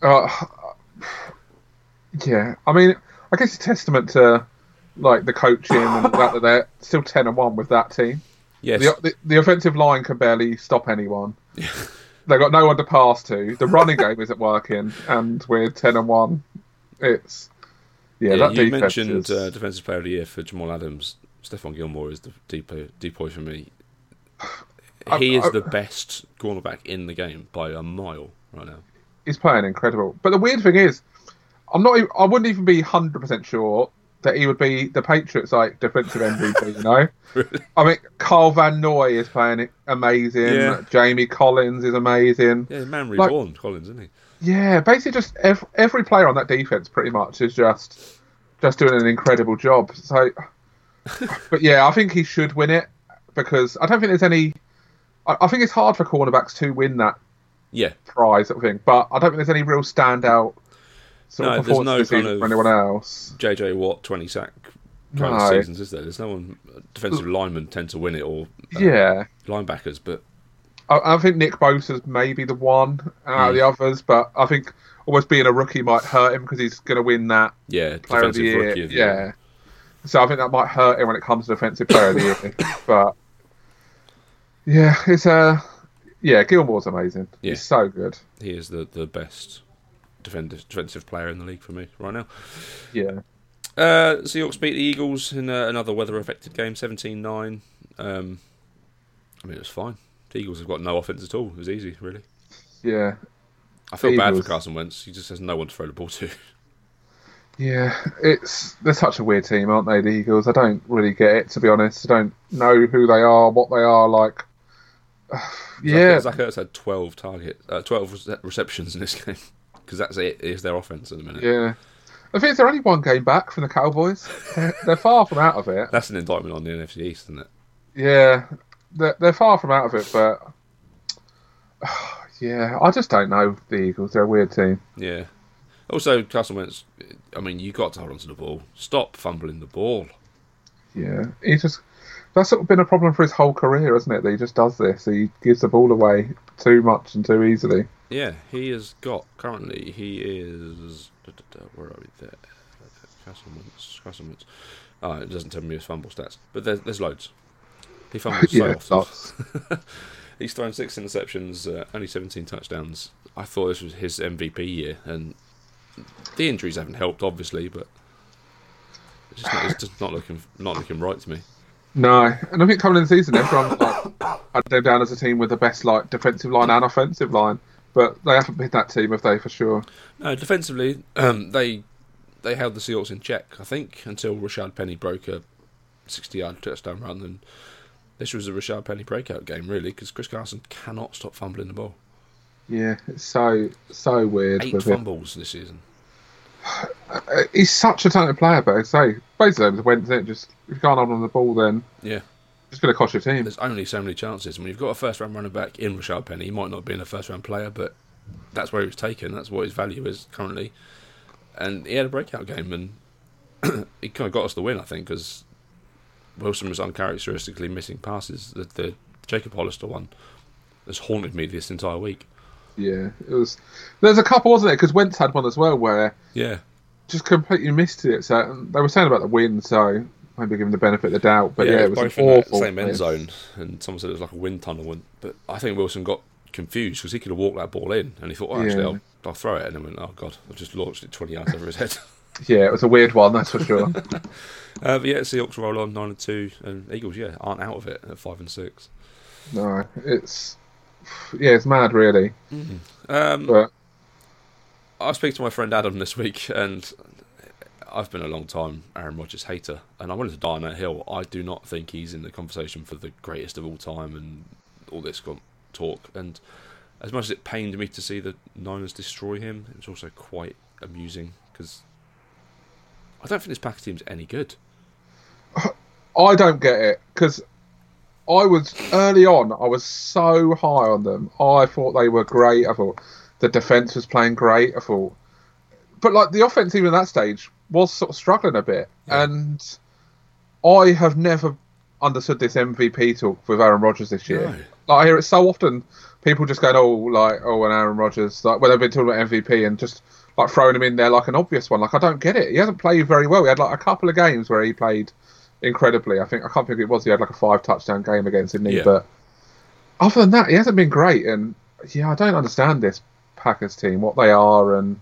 Uh, yeah. I mean, I guess it's a testament to like the coaching and the fact that they're still ten and one with that team. Yes, The, the, the offensive line can barely stop anyone. They've got no one to pass to. The running game isn't working, and we're ten and one. It's yeah. yeah, you mentioned is- uh, defensive player of the year for Jamal Adams. Stephon Gilmore is the depo, depoy for me. He is the best cornerback in the game by a mile right now. he's playing incredible. But the weird thing is, I'm not. even- I wouldn't even be hundred percent sure that he would be the Patriots' like defensive MVP. You know, I mean, Kyle Van Noy is playing amazing. Yeah. Jamie Collins is amazing. Yeah, man Like- reborn, Collins, isn't he? Yeah, basically, just every, every player on that defense pretty much is just just doing an incredible job. So, but yeah, I think he should win it because I don't think there's any. I, I think it's hard for cornerbacks to win that Yeah, prize sort of thing. But I don't think there's any real standout sort No, of there's no kind for of- anyone else. JJ Watt, 20 sack kind of seasons, is there? There's no one, defensive linemen tend to win it, or uh, Yeah, linebackers, but I, I think Nick Bosa's maybe the one out of the others, but I think almost being a rookie might hurt him because he's going to win that yeah, player of the year. rookie of the yeah. year. So I think that might hurt him when it comes to defensive player of the year. But yeah, it's uh yeah, Gilmore's amazing. Yeah. He's so good. He is the, the best defensive, defensive player in the league for me right now. Yeah. Uh, Seahawks beat the Eagles in uh, another weather-affected game, 17-9. Um, I mean, it was fine. The Eagles have got no offense at all. It was easy, really. Yeah. I feel bad for Carson Wentz. He just has no one to throw the ball to. Yeah, it's they're such a weird team, aren't they? The Eagles. I don't really get it to be honest. I don't know who they are, what they are. Like, yeah, Zach Ertz had 12 target, uh, 12 receptions in this game because that's it. Is their offense at the minute? yeah. I think they're only one game back from the Cowboys. They're, far from out of it. That's an indictment on the NFC East, isn't it? Yeah, they're, they're far from out of it, but yeah, I just don't know the Eagles. They're a weird team. Yeah. Also, Carson Wentz. I mean, you got to hold on to the ball. Stop fumbling the ball. Yeah, he just that's sort of been a problem for his whole career, isn't it? That he just does this. He gives the ball away too much and too easily. Yeah, he has got currently. He is where are we there? Carson Wentz. Oh, it doesn't tell me his fumble stats, but there's, there's loads. He fumbles so yeah, often. He's thrown six interceptions, uh, only 17 touchdowns. I thought this was his MVP year, and the injuries haven't helped, obviously, but it's just not, it's just not looking not looking right to me. No, and I think coming in the season, everyone's like had them down as a team with the best like defensive line and offensive line, but they haven't been that team, have they? For sure. No, defensively, um, they they held the Seahawks in check, I think, until Rashad Penny broke a 60-yard touchdown run, and this was a Rashad Penny breakout game, really, because Chris Carson cannot stop fumbling the ball. Yeah, it's so so weird Eight fumbles this season. He's such a talented player, but I say basically when it just if you can't hold on the ball, then Yeah. it's going to cost your team. There's only so many chances. When you've got a first round running back in Rashad Penny, he might not be in a first round player, but that's where he was taken. That's what his value is currently. And he had a breakout game, and he kind of got us the win, I think, because Wilson was uncharacteristically missing passes. The, the Jacob Hollister one has haunted me this entire week. Yeah, it was. There's a couple, wasn't it? Because Wentz had one as well where Yeah. just completely missed it. So they were saying about the win, so maybe give him the benefit of the doubt. But yeah, it was both an in that awful. same end zone, and someone said it was like a wind tunnel. But I think Wilson got confused because he could have walked that ball in, and he thought, oh, actually, Yeah. I'll, I'll throw it. And then went, oh, God, I've just launched it 20 yards over his head. Yeah, it was a weird one, that's for sure. Uh, but yeah, Seahawks roll on nine and two, and Eagles, yeah, aren't out of it at five and six. no, it's yeah, it's mad, really. Um, But I speak to my friend Adam this week, and I've been a long time Aaron Rodgers hater, and I wanted to die on that hill. I do not think he's in the conversation for the greatest of all time, and all this talk. And as much as it pained me to see the Niners destroy him, it was also quite amusing because I don't think this Packers team's any good. I don't get it because I was early on. I was so high on them. I thought they were great. I thought the defense was playing great. I thought, but like the offense, even at that stage, was sort of struggling a bit. Yeah. And I have never understood this MVP talk with Aaron Rodgers this year. No. Like I hear it so often. People just going, oh, like, oh, and Aaron Rodgers, like when they've been talking about MVP and just like throwing him in there like an obvious one. Like I don't get it. He hasn't played very well. He had like a couple of games where he played incredibly. I think I can't think it was. He had like a five touchdown game against Sydney, Yeah. but other than that, he hasn't been great. And yeah, I don't understand this Packers team, what they are, and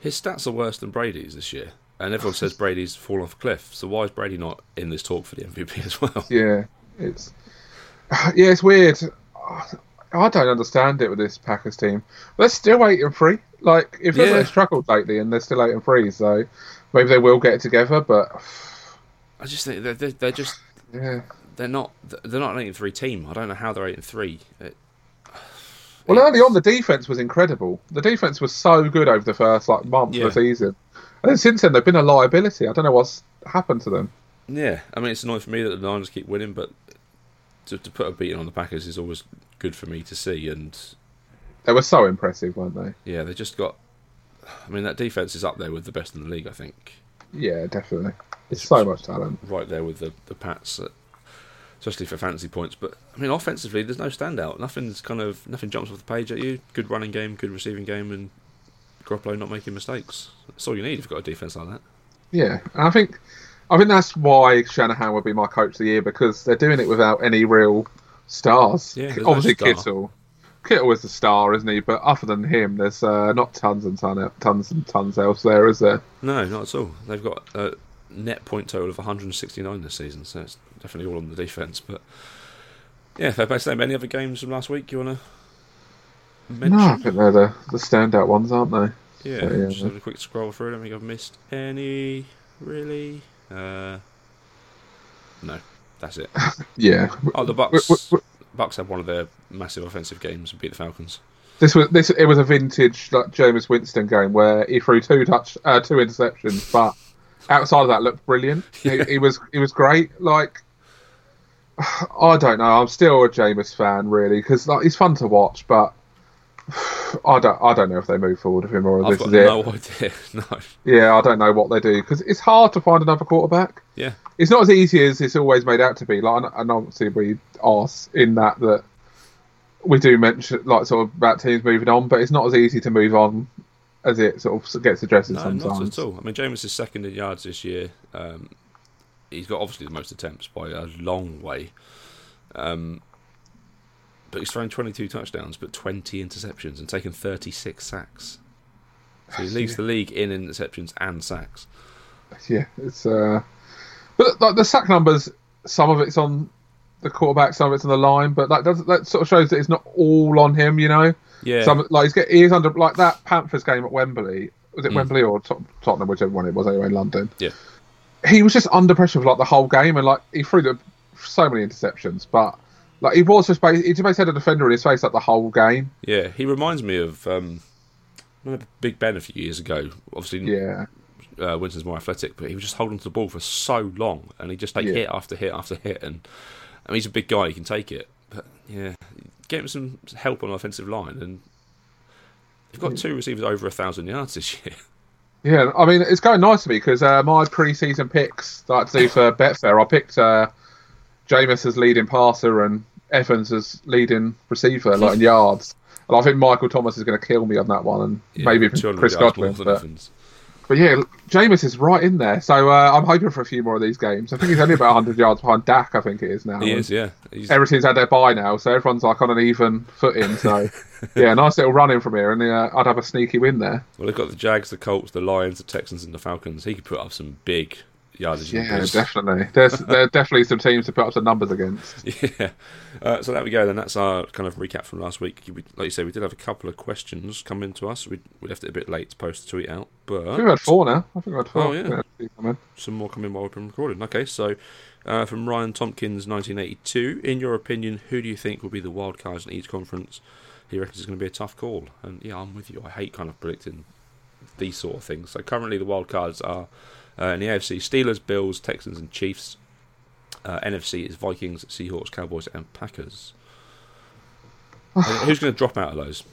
His stats are worse than Brady's this year, and everyone says Brady's fallen off a cliff. So why is Brady not in this talk for the MVP as well? yeah, it's yeah, it's weird. I don't understand it with this Packers team. They're still eight and three. Like if Yeah. they've struggled lately, and they're still eight and three, so maybe they will get it together. But I just think they're, they're, they're just yeah, they're not they're not an eight and three team. I don't know how they're eight and three. It, well, early on the defense was incredible. The defense was so good over the first like month Yeah. of the season, and then since then they've been a liability. I don't know what's happened to them. yeah, I mean it's annoying for me that the Niners keep winning, but to, to put a beating on the Packers is always good for me to see. And They were so impressive, weren't they? yeah, they just got. I mean that defense is up there with the best in the league. I think Yeah, definitely. It's so much talent. right there with the the Pats. uh, Especially for fantasy points, but I mean, offensively, there's no standout. Nothing's kind of nothing jumps off the page at you. Good running game, good receiving game, and Garoppolo not making mistakes. That's all you need if you've got a defense like that. Yeah, and I think I think that's why Shanahan would be my coach of the year because they're doing it without any real stars. Yeah, no obviously star. Kittle. Kittle is the star, isn't he? But other than him, there's uh, not tons and ton, tons and tons else there, is there? No, not at all. They've got a net point total of 169 this season, so it's definitely all on the defense. But yeah, fair play to them. Any other games from last week you want to mention? No, I think they're the, the standout ones, aren't they? Yeah, So, yeah. just have a quick scroll through. I don't think I've missed any. Really? Uh, no, that's it. Yeah. Oh, the Bucs. w- w- Bucs had one of their massive offensive games and beat the Falcons. This was this. It was a vintage like Jameis Winston game where he threw two touch, uh, two interceptions, but outside of that, looked brilliant. Yeah. He, he was he was great. Like I don't know. I'm still a Jameis fan, really, because like he's fun to watch, but I don't I don't know if they move forward with him or I've this got is it. no idea. No. Yeah, I don't know what they do because it's hard to find another quarterback. Yeah. It's not as easy as it's always made out to be. Like, and- and obviously we are in that that we do mention like sort of about teams moving on, but it's not as easy to move on as it sort of gets addressed No, sometimes. not at all. I mean, Jameis is second in yards this year. Um, he's got obviously the most attempts by a long way. Um, but he's thrown 22 touchdowns, but 20 interceptions, and taken 36 sacks. So he leads the league in interceptions and sacks. Yeah, it's uh, but like the sack numbers, some of it's on the quarterback, some of it's on the line, but that does that sort of shows that it's not all on him, you know. Yeah, Some like he's get, he is under like that Panthers game at Wembley. Was it Mm. Wembley or Tot- Tottenham, whichever one it was anyway in London? Yeah. He was just under pressure for like the whole game, and like he threw the, so many interceptions, but like he was just basically, he just basically had a defender in his face like the whole game. yeah. He reminds me of um, remember Big Ben a few years ago. Obviously, Yeah, uh, Winston's more athletic, but he was just holding to the ball for so long, and he just take Yeah. hit after hit after hit, and I mean he's a big guy, he can take it, but yeah, get him some help on the offensive line, and you've got two receivers over a thousand yards this year. yeah. I mean, it's going nice to me because uh, my pre-season picks that I do for Betfair, I picked uh, Jameis as leading passer and Evans as leading receiver, like in yards. And I think Michael Thomas is going to kill me on that one, and Yeah, maybe 200 Chris Godwin. But, Evans. But yeah, Jameis is right in there. So uh, I'm hoping for a few more of these games. I think he's only about 100 yards behind Dak. I think it is now. He is, yeah. He's, Everything's had their bye now, so everyone's like on an even footing. So yeah, nice little run in from here, and uh, I'd have a sneaky win there. well, they've got the Jags, the Colts, the Lions, the Texans, and the Falcons. He could put up some big yardage. Yeah, definitely. There's there are definitely some teams to put up some numbers against. Yeah. Uh, so there we go. Then that's our kind of recap from last week. We, like you said, we did have a couple of questions come in to us. We, we left it a bit late to post the tweet out, I think but we had four now. I think we had four. Oh, yeah. come in. some more coming while we've been recording. Okay, so uh, from Ryan Tompkins, 1982. In your opinion, who do you think will be the wild cards in each conference? He reckons it's going to be a tough call, and yeah, I'm with you. I hate kind of predicting these sort of things. So currently, the wild cards are uh, in the AFC: Steelers, Bills, Texans, and Chiefs. Uh, NFC is Vikings, Seahawks, Cowboys, and Packers. And who's going to drop out of those?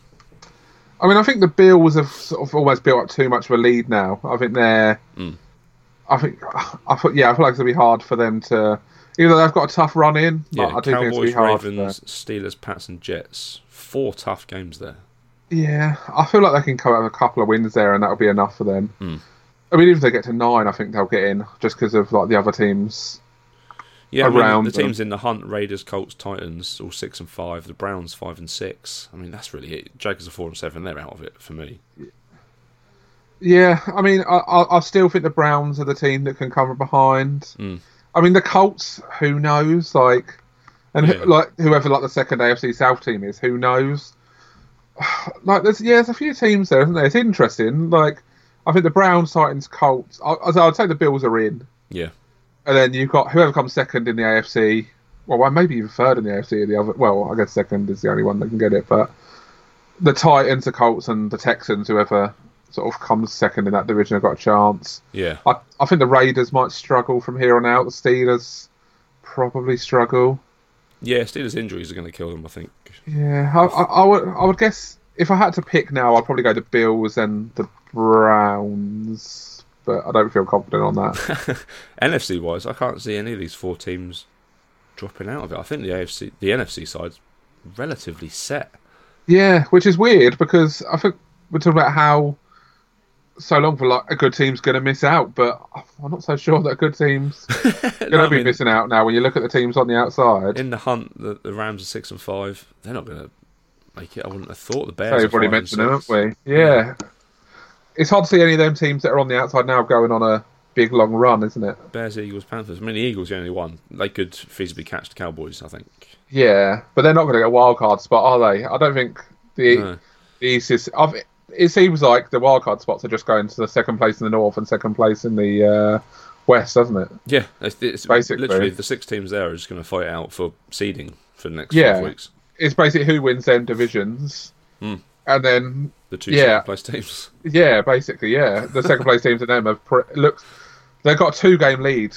I mean, I think the Bills have sort of almost built up too much of a lead now. I think they're. Mm. I think I thought yeah, I feel like it's gonna be hard for them to Even though they've got a tough run in, Yeah, but I do think it's Cowboys, be hard. Ravens, Steelers, Pats, and Jets. Four tough games there. Yeah, I feel like they can come out with a couple of wins there, and that'll be enough for them. Hmm. I mean, even if they get to nine, I think they'll get in just because of like the other teams. Yeah, I mean, the them. teams in the hunt: Raiders, Colts, Titans, all six and five. The Browns five and six. I mean, that's really it. Jaguars are four and seven. They're out of it for me. Yeah, I mean, I, I, I still think the Browns are the team that can come behind. Mm. I mean, the Colts, who knows? Like, and who- like whoever like the second AFC South team is, who knows? Like, there's yeah, there's a few teams there, isn't there? It's interesting. Like, I think the Browns, Titans, Colts. I, I'd say the Bills are in, Yeah, and then you've got whoever comes second in the AFC. Well, maybe even third in the AFC. Or the other, well, I guess second is the only one that can get it, but the Titans, the Colts, and the Texans, whoever sort of comes second in that division, have got a chance. yeah. I, I think the Raiders might struggle from here on out. The Steelers probably struggle. Yeah, Steelers injuries are going to kill them. I think. Yeah, I, I, I would. I would guess if I had to pick now, I'd probably go the Bills and the Browns, but I don't feel confident on that. NFC wise, I can't see any of these four teams dropping out of it. I think the AFC, the NFC side's relatively set. yeah, which is weird because I think we're talking about how so long for like a good team's going to miss out, but I'm not so sure that a good team's going No, to I be mean, missing out now. When you look at the teams on the outside, in the hunt, the, the Rams are six and five. They're not going to it. I wouldn't have thought the Bears. we've already mentioned them, haven't we? Yeah. It's hard to see any of them teams that are on the outside now going on a big long run, isn't it? Bears, Eagles, Panthers. I mean, the Eagles are the only one. They could feasibly catch the Cowboys. I think. Yeah, but they're not going to get a wild card spot, are they? I don't think the, No. the East is. I've, it seems like the wild card spots are just going to the second place in the North and second place in the uh, West, doesn't it? Yeah, it's, it's Basically. literally the six teams there are just going to fight out for seeding for the next Yeah. five weeks. It's basically who wins them divisions, Hmm. and then The two Yeah. second place teams. yeah, basically yeah, the second place teams and them have pre- looks they've got a two game lead.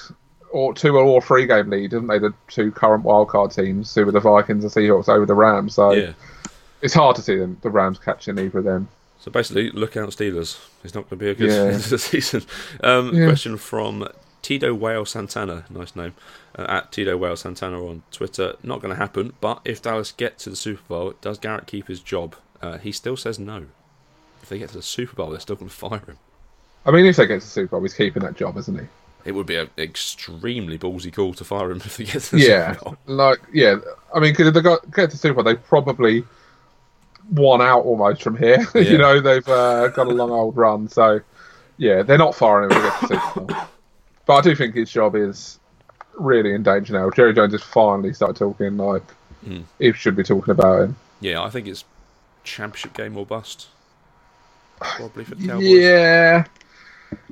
Or two or three game lead, haven't they? The two current wildcard teams, who were the Vikings and Seahawks over the Rams. So Yeah. it's hard to see them, the Rams catching either of them. So basically, look out, Steelers. It's not going to be a good Yeah. end of the season. Um, Yeah. Question from Tito Whale Santana, nice name, uh, at Tito Whale Santana on Twitter. Not going to happen, but if Dallas get to the Super Bowl, does Garrett keep his job? Uh, he still says no. If they get to the Super Bowl, they're still going to fire him. I mean, if they get to the Super Bowl, he's keeping that job, isn't he? It would be an extremely ballsy call to fire him if they get to the Yeah, Super Bowl. like yeah. I mean, because if they got get to the Super Bowl, they probably won out almost from here. Yeah. you know, they've uh, got a long old run, so yeah, they're not firing him if they get to the Super Bowl. But I do think his job is really in danger now. Jerry Jones has finally started talking like Hmm. he should be talking about him. Yeah, I think it's championship game or bust. Probably for the Cowboys. Yeah.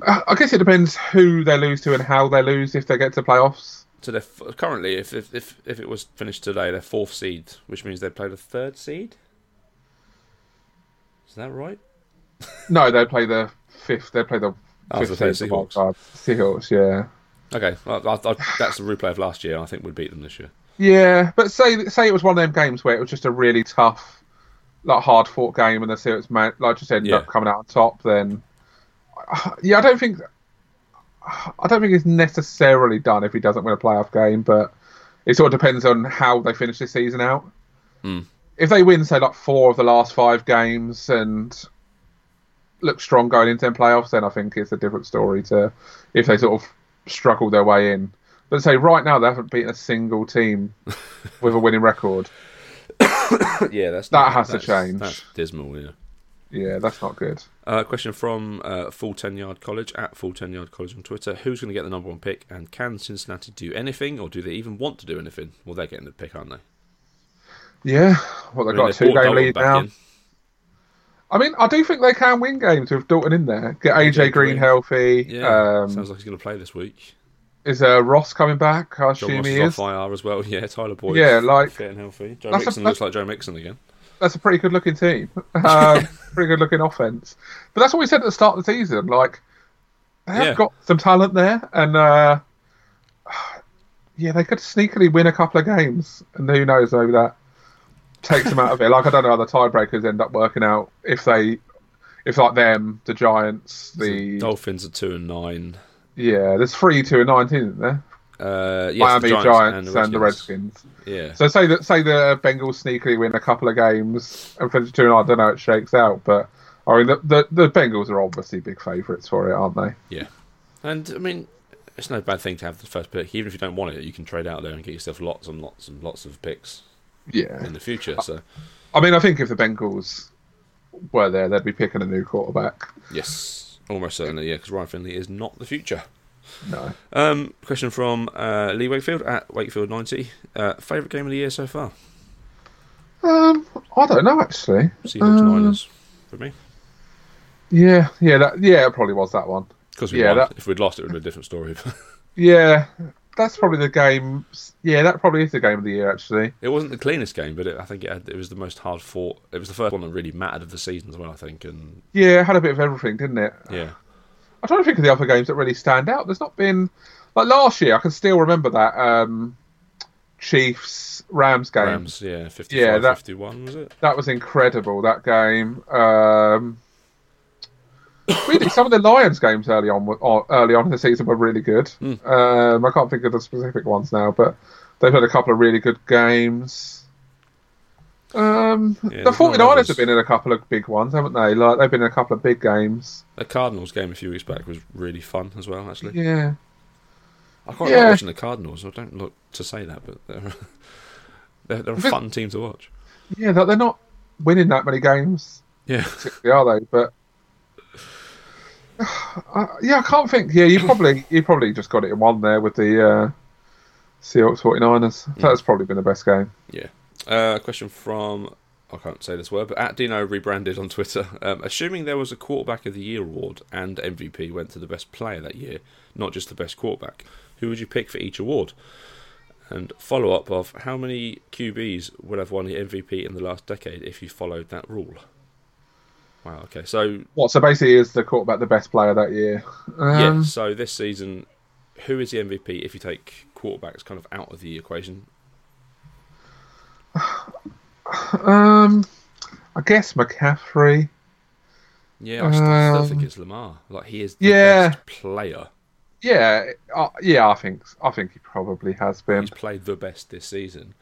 I guess it depends who they lose to and how they lose if they get to playoffs. So they're f- currently, if, if if if it was finished today, they're fourth seed, which means they play the third seed. Is that right? No, they play the fifth. They play the So they play fifth the Seahawks. Seahawks, yeah. Okay, well, I, I, that's the replay of last year. I think we'd beat them this year. Yeah, but say say it was one of them games where it was just a really tough, like hard fought game, and the Seahawks man, like just ended Yeah. up coming out on top. Then, yeah, I don't think, I don't think it's necessarily done if he doesn't win a playoff game, but it sort of depends on how they finish this season out. Hmm. If they win, say like four of the last five games and look strong going into them playoffs, then I think it's a different story to if they sort of struggle their way in. But say right now they haven't beaten a single team with a winning record. yeah, that's That has to change. That's dismal. Yeah. Yeah, that's not good. Uh, question from uh, Full Ten Yard College at Full Ten Yard College on Twitter: Who's going to get the number one pick, and can Cincinnati do anything, or do they even want to do anything? Well, they're getting the pick, aren't they? Yeah, well they've I mean, got a two-game lead now. in. I mean, I do think they can win games with Dalton in there. Get AJ, Green healthy. Yeah, um, sounds like he's going to play this week. is uh, Ross coming back? I John assume Ross he is is. IR as well. Yeah, Tyler Boyd. Yeah, like- fit and healthy. Joe That's a- Mixon looks like Joe Mixon again. That's a pretty good looking team. Um, pretty good looking offense. But that's what we said at the start of the season. Like they have Yeah. got some talent there, and uh, yeah, they could sneakily win a couple of games, and who knows, maybe that takes them out of it. Like I don't know how the tiebreakers end up working out if they, if like them, the Giants, the Dolphins are two and nine. yeah, there's three, two, and nineteen, isn't there? Uh, yes, Miami the Giants, Giants, and the Redskins. Yeah, So say that say the Bengals sneakily win a couple of games and finish two and I don't know how it shakes out, but I mean the the, the Bengals are obviously big favourites for it, aren't they? yeah. And I mean, it's no bad thing to have the first pick. Even if you don't want it, you can trade out there and get yourself lots and lots and lots of picks Yeah. in the future. So I mean I think if the Bengals were there, they'd be picking a new quarterback. yes, almost certainly. Yeah, because Ryan Finley is not the future. No. Um, question from uh, Lee Wakefield at Wakefield ninety. Uh, favorite game of the year so far? Um I don't know actually. Seahawks Um, Niners for me. Yeah, yeah, that yeah, it probably was that one. Because yeah, won. that- If we'd lost, it would have been a different story. Yeah. That's probably the game yeah, that probably is the game of the year actually. it wasn't the cleanest game, but it, I think it, had, it was the most hard fought. It was the first one that really mattered of the season as well. I think, and Yeah, it had a bit of everything, didn't it? yeah, I'm trying to think of the other games that really stand out. There's not been like last year. I can still remember that um, Chiefs Rams game. Rams, yeah, 55, Yeah, that- 51, was it? That was incredible. That game. Um, really, some of the Lions games early on, were, early on in the season were really good. Mm. Um, I can't think of the specific ones now, but they've had a couple of really good games. Um, Yeah, the there's not 49ers others. have been in a couple of big ones, haven't they? Like they've been in a couple of big games. The Cardinals game a few weeks back was really fun as well. Actually, Yeah. I quite Yeah. like watching the Cardinals. I don't look to say that, but they're they're, they're a fun team to watch. Yeah, they're they're not winning that many games. Yeah, are they? But uh, yeah, I can't think. Yeah, you probably you probably just got it in one there with the uh, Seahawks 49ers. That's probably been the best game. yeah. Uh, question from I can't say this word, but at Dino rebranded on Twitter. Um, assuming there was a quarterback of the year award and MVP went to the best player that year, not just the best quarterback, who would you pick for each award? And follow up of how many QBs would have won the MVP in the last decade if you followed that rule? Wow. Okay. So What? So basically, is the quarterback the best player that year? yeah. Um, So this season, who is the MVP if you take quarterbacks kind of out of the equation? um, I guess McCaffrey. Yeah, I still, still think Um, it's Lamar. Like he is the yeah. best player. Yeah, uh, yeah. I think I think he probably has been. He's played the best this season.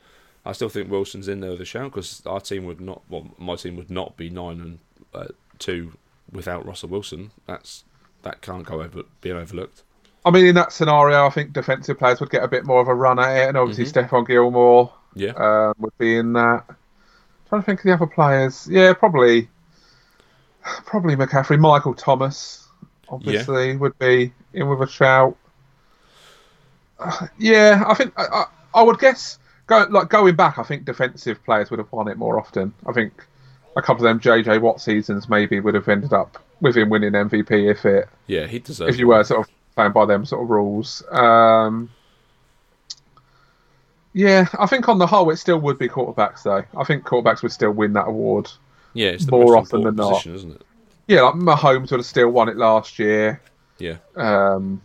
I still think Wilson's in there with a shout because our team would not. Well, my team would not be nine and uh, two without Russell Wilson. That's that can't go over being overlooked. I mean, in that scenario, I think defensive players would get a bit more of a run at it, and obviously Mm-hmm. Stephon Gilmore Yeah, um, would be in that. trying to think of the other players. Yeah, probably, probably McCaffrey, Michael Thomas, obviously would be in with a shout. Uh, yeah, I think I, I, I would guess go like going back. I think defensive players would have won it more often. I think a couple of them JJ Watt seasons maybe would have ended up with him winning MVP if it yeah, he deserves. if you were sort of playing by them sort of rules. Um, yeah, I think on the whole it still would be quarterbacks though. I think quarterbacks would still win that award. yeah, it's the more often than important not. position, isn't it? Yeah, like Mahomes would have still won it last year. Yeah, Um,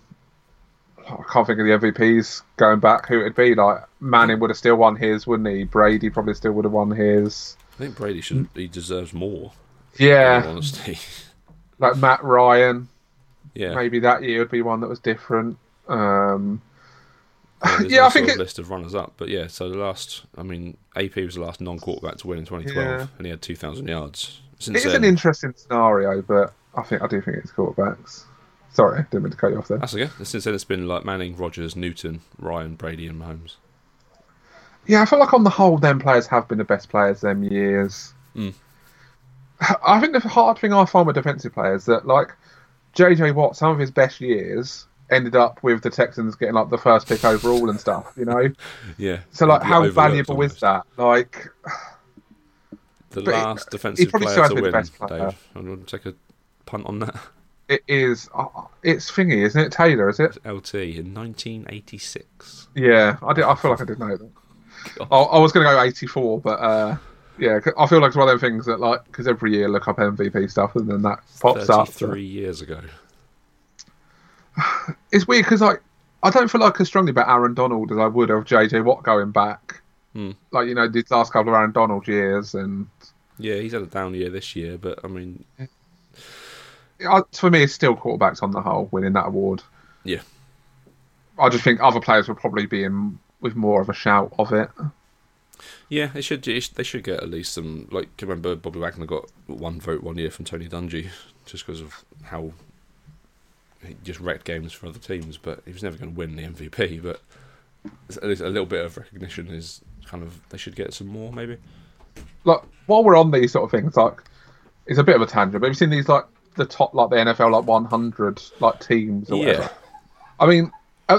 I can't think of the MVPs going back who it'd be. Like Manning would have still won his, wouldn't he? Brady probably still would have won his. I think Brady should. He deserves more. Mm. Yeah, honesty. like Matt Ryan. yeah. Maybe that year would be one that was different. Um, Yeah, Yeah, no I think of it- list of runners up, but yeah. So the last, I mean, AP was the last non-quarterback to win in 2012, Yeah. and he had 2,000 yards. It Since is then, an interesting scenario, but I think I do think it's quarterbacks. Sorry, didn't mean to cut you off there. that's okay. Since then, it's been like Manning, Rodgers, Newton, Ryan, Brady, and Mahomes. Yeah, I feel like on the whole, them players have been the best players them years. Mm. I think the hard thing I find with defensive players that like JJ Watt, some of his best years ended up with the Texans getting like the first pick overall and stuff. You know, Yeah. so like how valuable almost. is that? Like, The last defensive player to win, best player. Dave. I'm going to take a punt on that. it is. Uh, it's thingy, isn't it? Taylor, is it? LT in 1986. Yeah, I did. I feel like I did know that. I, I was going to go 84, but uh, yeah, I feel like it's one of those things that like because every year look up MVP stuff and then that pops up. Three years ago. It's weird because like I don't feel like as strongly about Aaron Donald as I would of JJ Watt going back. Hmm. Like you know these last couple of Aaron Donald years, and Yeah, he's had a down year this year, but I mean, I, for me, it's still quarterbacks on the whole winning that award. yeah. I just think other players will probably be in with more of a shout of it. Yeah, they should. They should get at least some. Like, I remember Bobby Wagner got one vote one year from Tony Dungy just because of how he just wrecked games for other teams. But he was never going to win the MVP. But at least a little bit of recognition is kind of they should get some more maybe. Like while we're on these sort of things, like it's a bit of a tangent. But have you seen these like the top like the NFL like 100 like teams or whatever? I mean,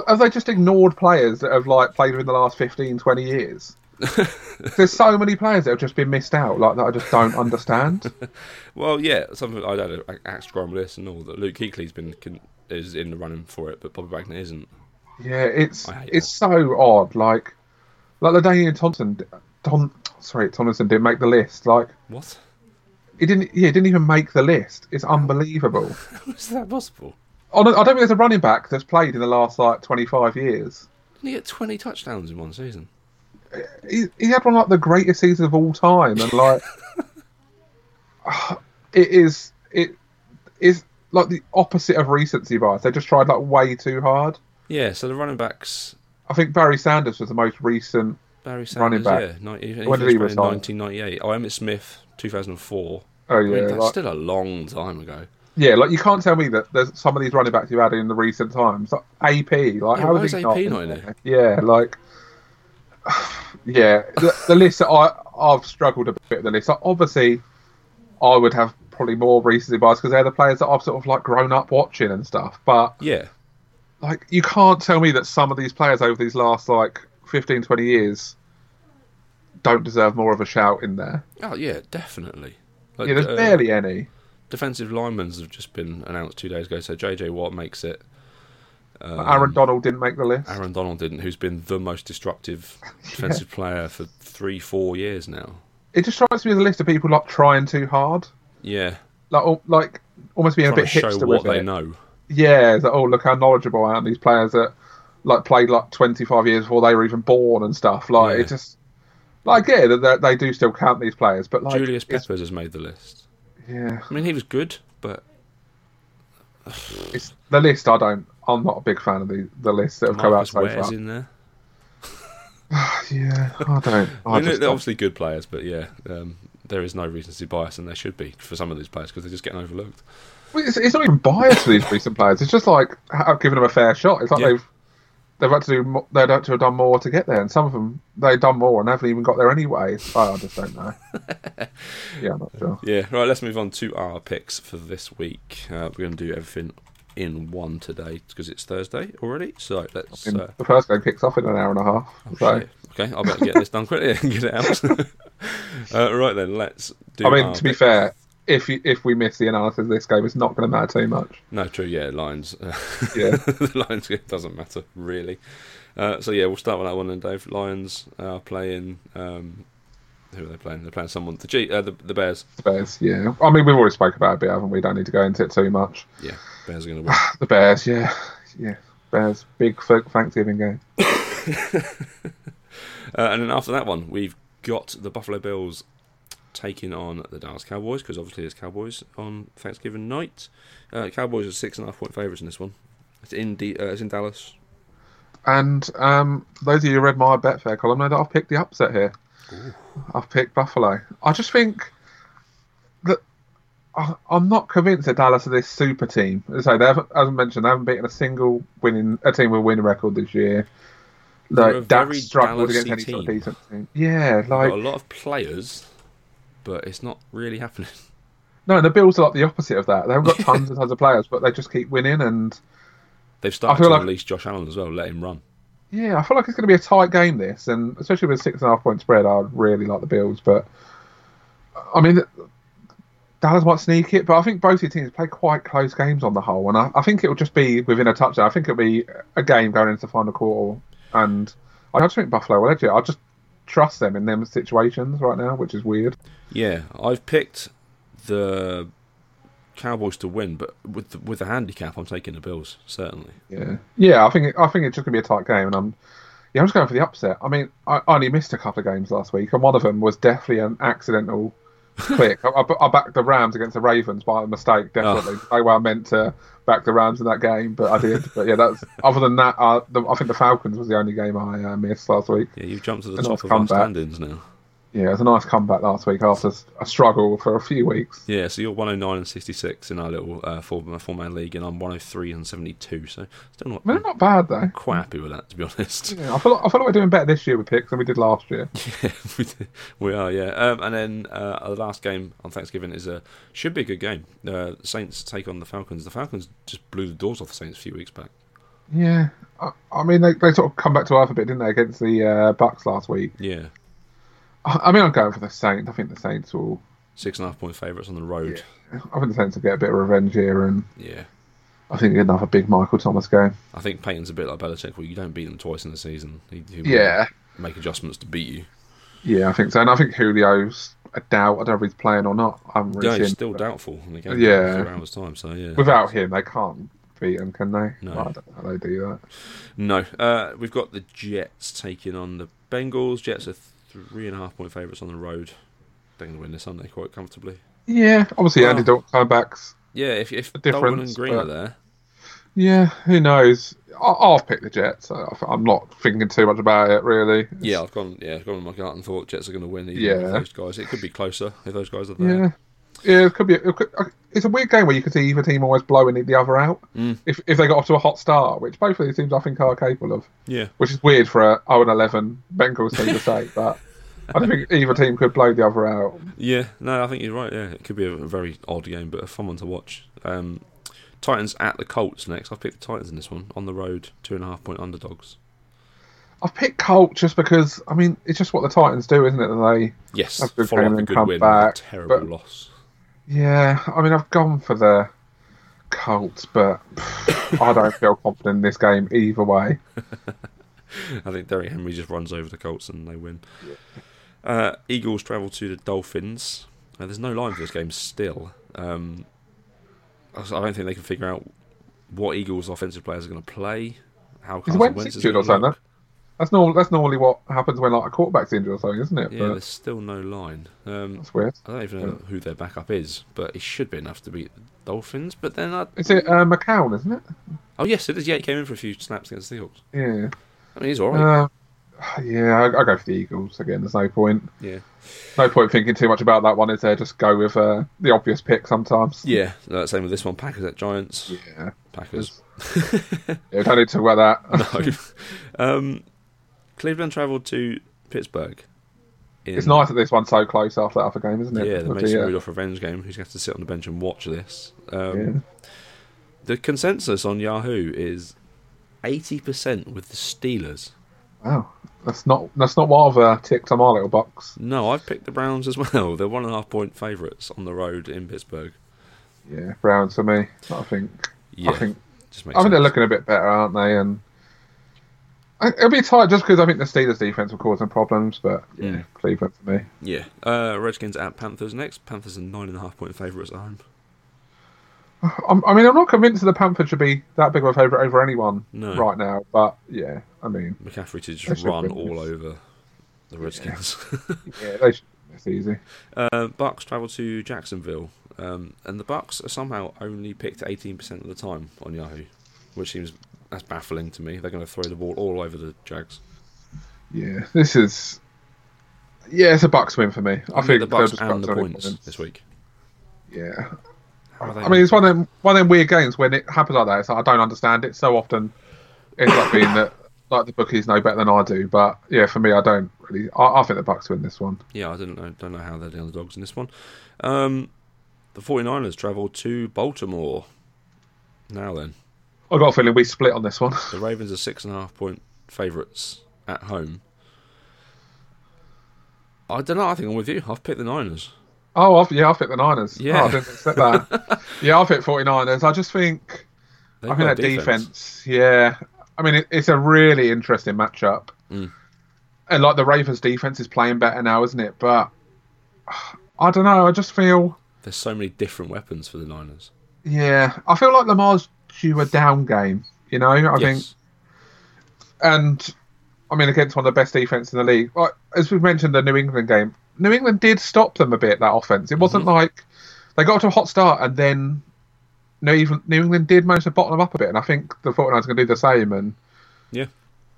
have they just ignored players that have like played within the last 15, 20 years? There's so many players that have just been missed out, like that I just don't understand. Well, yeah, something I had an axe to grind with and all that. Luke Kuechly's been con- is in the running for it, but Bobby Wagner isn't. Yeah, it's it's so odd. Like, like the Daniel Thompson, Tom, sorry, Tomlinson didn't make the list. Like, What? he didn't. Yeah, he didn't even make the list. It's unbelievable. How is that possible? Oh, I don't think there's a running back that's played in the last like 25 years. Didn't he get twenty touchdowns in one season? He, he had one of like the greatest seasons of all time, and like, it is it is like the opposite of recency bias. They just tried like way too hard. Yeah, so the running backs I think Barry Sanders was the most recent. Barry Running Sanders, back. yeah, 90, When did he retire? in 1998. Oh, Emmitt Smith, 2004. Oh I mean, yeah, that's like, still a long time ago. Yeah. Like you can't tell me that there's some of these running backs you've had in the recent times. Like AP, like Yeah, how is AP not, in it? Yeah, like yeah. The, the list that I I've struggled a bit with the list. Like, obviously, I would have probably more recency bias because they're the players that I've sort of like grown up watching and stuff. But Yeah, like you can't tell me that some of these players over these last like 15, 20 years don't deserve more of a shout in there. oh yeah, definitely. Like, Yeah, there's uh, barely any. Defensive linemen have just been announced two days ago. So JJ Watt makes it. Um, Aaron Donald didn't make the list. Aaron Donald didn't, who's been the most destructive defensive player for three, four years now. It just strikes me as a list of people like trying too hard, Yeah, like like almost being a bit to show hipster what with they it. know. Yeah, it's like, oh look how knowledgeable I am. These players that like played like 25 years before they were even born and stuff. Like Yeah. it just like yeah, that they, they do still count these players, but like Julius it's- Peppers has made the list. Yeah, I mean, he was good, but it's the list. I don't. I'm not a big fan of the the lists that have come out so Ware's far. in there. Yeah, I don't. I, I mean, they're don't. obviously good players, but yeah, um, there is no reason recency bias, and there should be for some of these players because they're just getting overlooked. Well, It's, it's not even biased for these recent players. It's just like I've given them a fair shot. It's like Yeah. they've they've had to do mo- they'd had to have done more to get there, and some of them they've done more and haven't even got there anyway. Oh, I just don't know. yeah, I'm not sure. Yeah, right. Let's move on to our picks for this week. Uh, we're going to do everything in one today because it's Thursday already. So let's. And Uh, the first game kicks off in an hour and a half. oh, so shit. Okay, I better get this done quickly and get it out. uh, right then, let's do. I mean, to be fair, if you, if we miss the analysis of this game, it's not going to matter too much. No, true. Yeah, Lions. Uh, Yeah. the Lions game doesn't matter really. Uh, so yeah, we'll start with that one then, Dave. Lions are playing. Um, who are they playing? They're playing someone. The G. Uh, the, the Bears. The Bears, yeah. I mean, we've already spoke about it a bit, haven't we? Don't need to go into it too much. Yeah, Bears are going to win. The Bears, yeah, yeah. Bears, big Thanksgiving game. Uh, and then after that one, we've got the Buffalo Bills taking on the Dallas Cowboys because obviously it's Cowboys on Thanksgiving night. Uh, Cowboys are six and a half point favourites in this one. It's in D- uh, it's in Dallas. And um, those of you who read my Betfair column know that I've picked the upset here. I've picked Buffalo. I just think that I, I'm not convinced that Dallas are this super team. So they haven't, as I mentioned, they haven't beaten a single winning a team with a winning record this year. Like Dak very struggled against any sort of decent team. Yeah, got a lot of players, but it's not really happening. no, the Bills are like the opposite of that. They haven't got tons and tons of players, but they just keep winning. And They've started to like- release Josh Allen as well, let him run. yeah, I feel like it's going to be a tight game. This, and especially with a six and a half point spread, I really like the Bills. But I mean, Dallas might sneak it, but I think both these teams play quite close games on the whole, and I, I think it will just be within a touchdown. I think it'll be a game going into the final quarter, and I just think Buffalo will edge it. I just trust them in them situations right now, which is weird. Yeah, I've picked the Cowboys to win, but with the, with the handicap, I'm taking the Bills certainly. Yeah, yeah. I think it, I think it's just gonna be a tight game, and I'm yeah, I'm just going for the upset. I mean, I, I only missed a couple of games last week, and one of them was definitely an accidental click. I, I, I backed the Rams against the Ravens by mistake, definitely. Oh. I well meant to back the Rams in that game, but I did. But yeah, that's other than that, uh, the, I think the Falcons was the only game I uh, missed last week. Yeah, you've jumped to the top of our standings now. Yeah, it was a nice comeback last week after a struggle for a few weeks. Yeah, so you're 109 and 66 in our little uh, four, four man league, and I'm 103 and 72. So still not not bad though. quite happy with that, to be honest. Yeah, I feel like, I feel like we're doing better this year with picks than we did last year. Yeah, we, we are. Yeah, um, and then uh, the last game on Thanksgiving is a should be a good game. Uh, Saints take on the Falcons. The Falcons just blew the doors off the Saints a few weeks back. Yeah, I, I mean they, they sort of come back to earth a bit, didn't they, against the uh, Bucs last week? Yeah, I, mean, I'm going for the Saints. I think the Saints will. six and a half point favourites on the road. I think the Saints will get a bit of revenge here, and Yeah. I think another big Michael Thomas game. I think Payton's a bit like Belichick, where you don't beat them twice in the season. He, he Yeah, make adjustments to beat you. yeah, I think so. And I think Julio's a doubt. I don't know if he's playing or not. I haven't Yeah, really he's still but doubtful in the game. Yeah. hours time. So yeah, Without him, they can't beat him, can they? No. I don't know how they do that. no. Uh, we've got the Jets taking on the Bengals. Jets are three and a half point favourites on the road. They're going to win this aren't they? quite comfortably. Yeah, obviously Well- Andy Dalton comebacks. Yeah, if if The Dalton and Green are there, Yeah, who knows? I- I'll pick the Jets. I- I'm not thinking too much about it, really. yeah, I've gone. Yeah, I've gone with my gut and thought Jets are going to win. Even Yeah. with those guys. It could be closer if those guys are there. Yeah. Yeah, it could be. It could, it's a weird game where you could see either team always blowing the other out Mm. if if they got off to a hot start, which both of these teams I think are capable of. Yeah, Which is weird for a 0 11 Bengals team to say, but I don't think either team could blow the other out. yeah. No, I think you're right. Yeah, it could be a very odd game, but a fun one to watch. Um, Titans at the Colts next. I've picked the Titans in this one on the road, two and a half point underdogs. I've picked Colt just because I mean it's just what the Titans do, isn't it? That they Yes, That's a good follow game up a and good come win, back, a terrible but- loss. Yeah, I mean, I've gone for the Colts, but I don't feel confident in this game either way. I think Derrick Henry just runs over the Colts and they win. Uh, Eagles travel to the Dolphins. Uh, there's no line for this game still. Um, I I don't think they can figure out what Eagles offensive players are going to play. How Carson Wentz is going to? That's normal. That's normally what happens when like a quarterback's injured or something, isn't it? Yeah, but there's still no line. Um, that's weird. I don't even know who their backup is, but it should be enough to beat the Dolphins. But then, I, Is it uh, McCown? Isn't it? oh yes, it is. Yeah, he came in for a few snaps against the Seahawks. Yeah. I mean, he's all right. Uh, yeah, I, I go for the Eagles again. There's no point. yeah, No point thinking too much about that one. Is there? Just go with uh, the obvious pick sometimes. yeah. Uh, same with this one. Packers at Giants. Yeah. Packers. Yeah, don't need to talk about that. No. um, Cleveland travelled to Pittsburgh. in- It's nice that this one's so close after that other game, isn't it? Yeah, the With Mason uh, Rudolph revenge game. Who's going to have to sit on the bench and watch this? Um, yeah. The consensus on Yahoo is eighty percent with the Steelers. Wow, that's not that's not what I've uh, ticked on my little box. No, I've picked the Browns as well. They're one and a half point favourites on the road in Pittsburgh. Yeah, Browns for me. I think. Yeah, I think. just makes I think they're sense. looking a bit better, aren't they? And it'll be tight just because I think the Steelers' defense will cause them problems. But yeah. Cleveland for me. Yeah, uh, Redskins at Panthers next. Panthers are nine and a half point favourites at home. I'm, I mean, I'm not convinced that the Panthers should be that big of a favourite over anyone No. right now. But yeah, I mean, McCaffrey to just run all over the Redskins. yeah, they should. It's easy. Uh, Bucs travel to Jacksonville, um, and the Bucs are somehow only picked 18% of the time on Yahoo, which seems that's baffling to me. They're going to throw the ball all over the Jags. Yeah, this is. Yeah, it's a Bucs win for me. I me think the Bucs and the points this week. Yeah, How are they I mean, it's one of them one of them weird games when it happens like that. It's like, I don't understand it. So often, it ends up being that like the bookies know better than I do. But yeah, for me, I don't really. I, I think the Bucs win this one. Yeah, I don't know, don't know how they're the underdogs in this one. Um, the 49ers travel to Baltimore. Now then, I got a feeling we split on this one. the Ravens are six and a half point favourites at home. I don't know. I think I'm with you. I've picked the Niners. Oh, yeah. I've, yeah, I picked the Niners. Yeah. oh, I didn't expect that. yeah, I've picked 49ers. I just think They've I think that defense. Yeah, I mean, it, it's a really interesting matchup. Mm. And like the Ravens' defense is playing better now, isn't it? But I don't know. I just feel. There's so many different weapons for the Niners. Yeah, I feel like Lamar's due a down game. You know, I think, and I mean against one of the best defense in the league. Like as we've mentioned, the New England game, New England did stop them a bit that offense. It wasn't Mm-hmm. like they got to a hot start and then New England, New England did manage to bottom them up a bit, and I think the 49ers are going to do the same. And Yeah.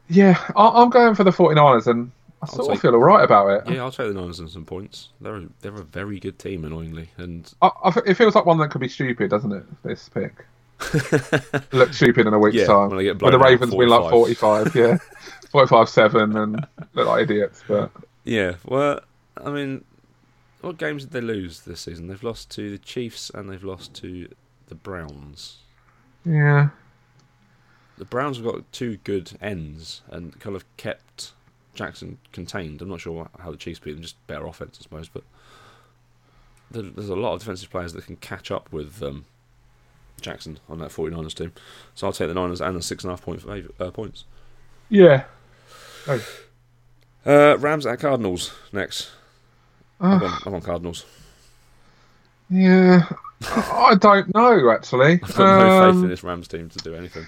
yeah, I, I'm going for the 49ers, and I sort take- of feel all right about it. Yeah, I'll take the Niners and some points. They're a, they're a very good team, annoyingly, and I, I, it feels like one that could be stupid, doesn't it? This pick look stupid in a week's Yeah, time. when When the Ravens win like 45, yeah, 45-7 and look like idiots. But yeah. Well, I mean, what games did they lose this season? They've lost to the Chiefs and they've lost to the Browns. yeah, The Browns have got two good ends and kind of kept Jackson contained. I'm not sure how the Chiefs beat them, just better offense, I suppose. But there's a lot of defensive players that can catch up with um, Jackson on that 49ers team. So I'll take the Niners and the six and a half point fav- uh, points. yeah. Uh, Rams at Cardinals next. I'm Uh, on, I'm on Cardinals. yeah, I don't know actually. I've got no faith Um, in this Rams team to do anything.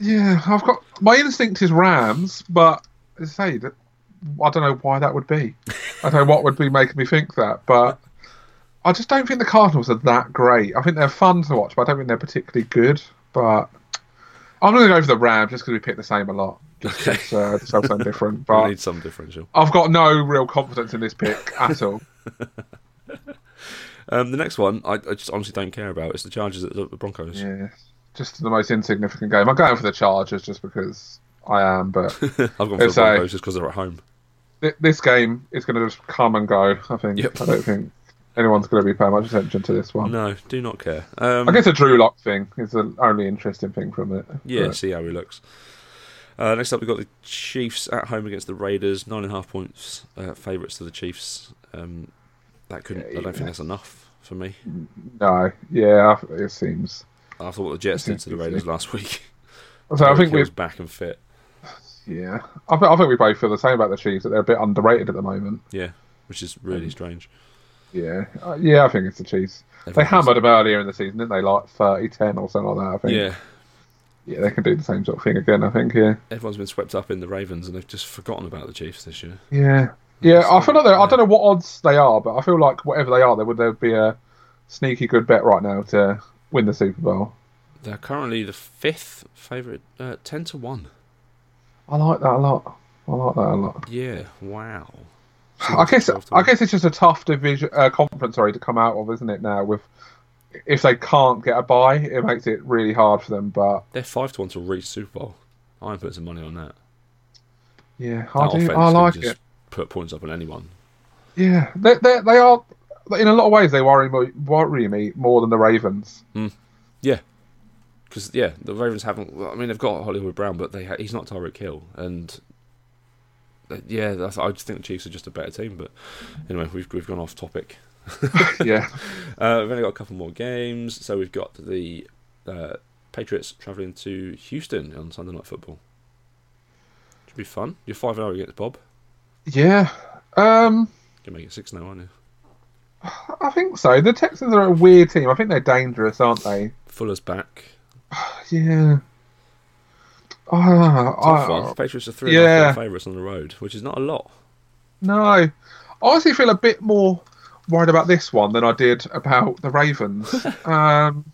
Yeah, I've got my instinct is Rams, but as I say that I don't know why that would be. I don't know what would be making me think that, but I just don't think the Cardinals are that great. I think they're fun to watch, but I don't think they're particularly good. But I'm going to go for the Rams just because we pick the same a lot, just Okay. uh, something different. We need some differential. I've got no real confidence in this pick at all. Um, the next one, I, I just honestly don't care about. It's the Chargers at the Broncos. Yeah, just the most insignificant game. I'm going for the Chargers just because I am, but I've gone for the a- Broncos just because they're at home. thi- this game is going to just come and go. I think. Yep. I don't think anyone's going to be paying much attention to this one. No, do not care. Um, I guess a Drew Lock thing is the only interesting thing from it. Yeah, see how he looks. Uh, next up, we've got the Chiefs at home against the Raiders. Nine and a half points uh, favourites to the Chiefs. Um, that couldn't. Yeah, I don't think that's enough for me. no, yeah, it seems. After what the Jets did to the Raiders last week, So I think we, was back and fit. yeah, I, thi- I think we both feel the same about the Chiefs that they're a bit underrated at the moment. Yeah, which is really strange. Yeah, uh, yeah, I think it's the Chiefs. They hammered them earlier in the season, didn't they? Like 30-10 or something like that. I think. Yeah, yeah, they can do the same sort of thing again. I think. Yeah. everyone's been swept up in the Ravens, and they've just forgotten about the Chiefs this year. Yeah, yeah. I feel like I don't know what odds they are, but I feel like whatever they are, there would there be a sneaky good bet right now to win the Super Bowl. They're currently the fifth favourite, uh, ten to one. I like that a lot. I like that a lot. Yeah, wow. I guess I guess it's just a tough division uh, conference, sorry, to come out of, isn't it? Now with if they can't get a buy, it makes it really hard for them. But they're five to one to reach Super Bowl. I'm putting some money on that. yeah, That I do. I like just it. put points up on anyone. Yeah, they they they are in a lot of ways they worry me, worry me more than the Ravens. Yeah, because yeah, the Ravens haven't. I mean, they've got Hollywood Brown, but they ha- he's not Tyreek Hill, and yeah, that's, I just think the Chiefs are just a better team. But anyway, we've we've gone off topic. yeah, Uh, we've only got a couple more games, so we've got the uh, Patriots travelling to Houston on Sunday Night Football. Should be fun. You're five five zero against Bob. yeah. Um, You can make it six now, aren't you? I think so. The Texans are a weird team. I think they're dangerous, aren't they? Fuller's back. Yeah. Tough Uh, one. Patriots are three yeah. favourites on the road, which is not a lot. no. I honestly feel a bit more worried about this one than I did about the Ravens. um,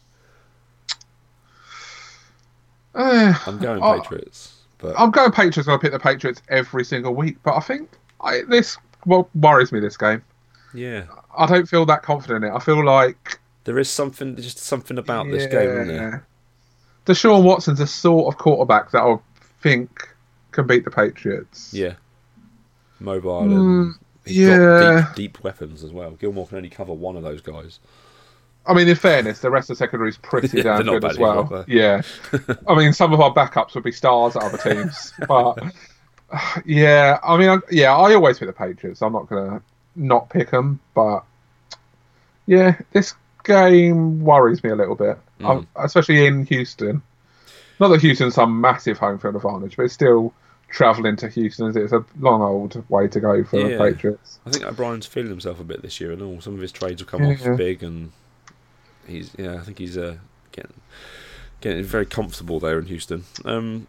uh, I'm going Oh, Patriots, but I'm going Patriots. I pick the Patriots every single week, but I think I, this what worries me. This game, yeah, I don't feel that confident in it. I feel like there is something, just something about this game, isn't there? Deshaun Watson's a sort of quarterback that I think can beat the Patriots. Yeah, mobile Mm, and he's yeah. got deep, deep weapons as well. Gilmore can only cover one of those guys. I mean, in fairness, the rest of the secondary is pretty Yeah, damn good as bad either, well. Yeah, I mean, some of our backups would be stars at other teams, but yeah, I mean, I, yeah, I always pick the Patriots. I'm not gonna not pick them, but yeah, this game worries me a little bit, Mm. I- especially in Houston. Not that Houston's some massive home field advantage, but it's still travelling to Houston. is? It's a long old way to go for Yeah. the Patriots. I think O'Brien's feeling himself a bit this year, and all some of his trades have come Yeah. off big, and he's yeah, I think he's uh, getting getting very comfortable there in Houston. Um,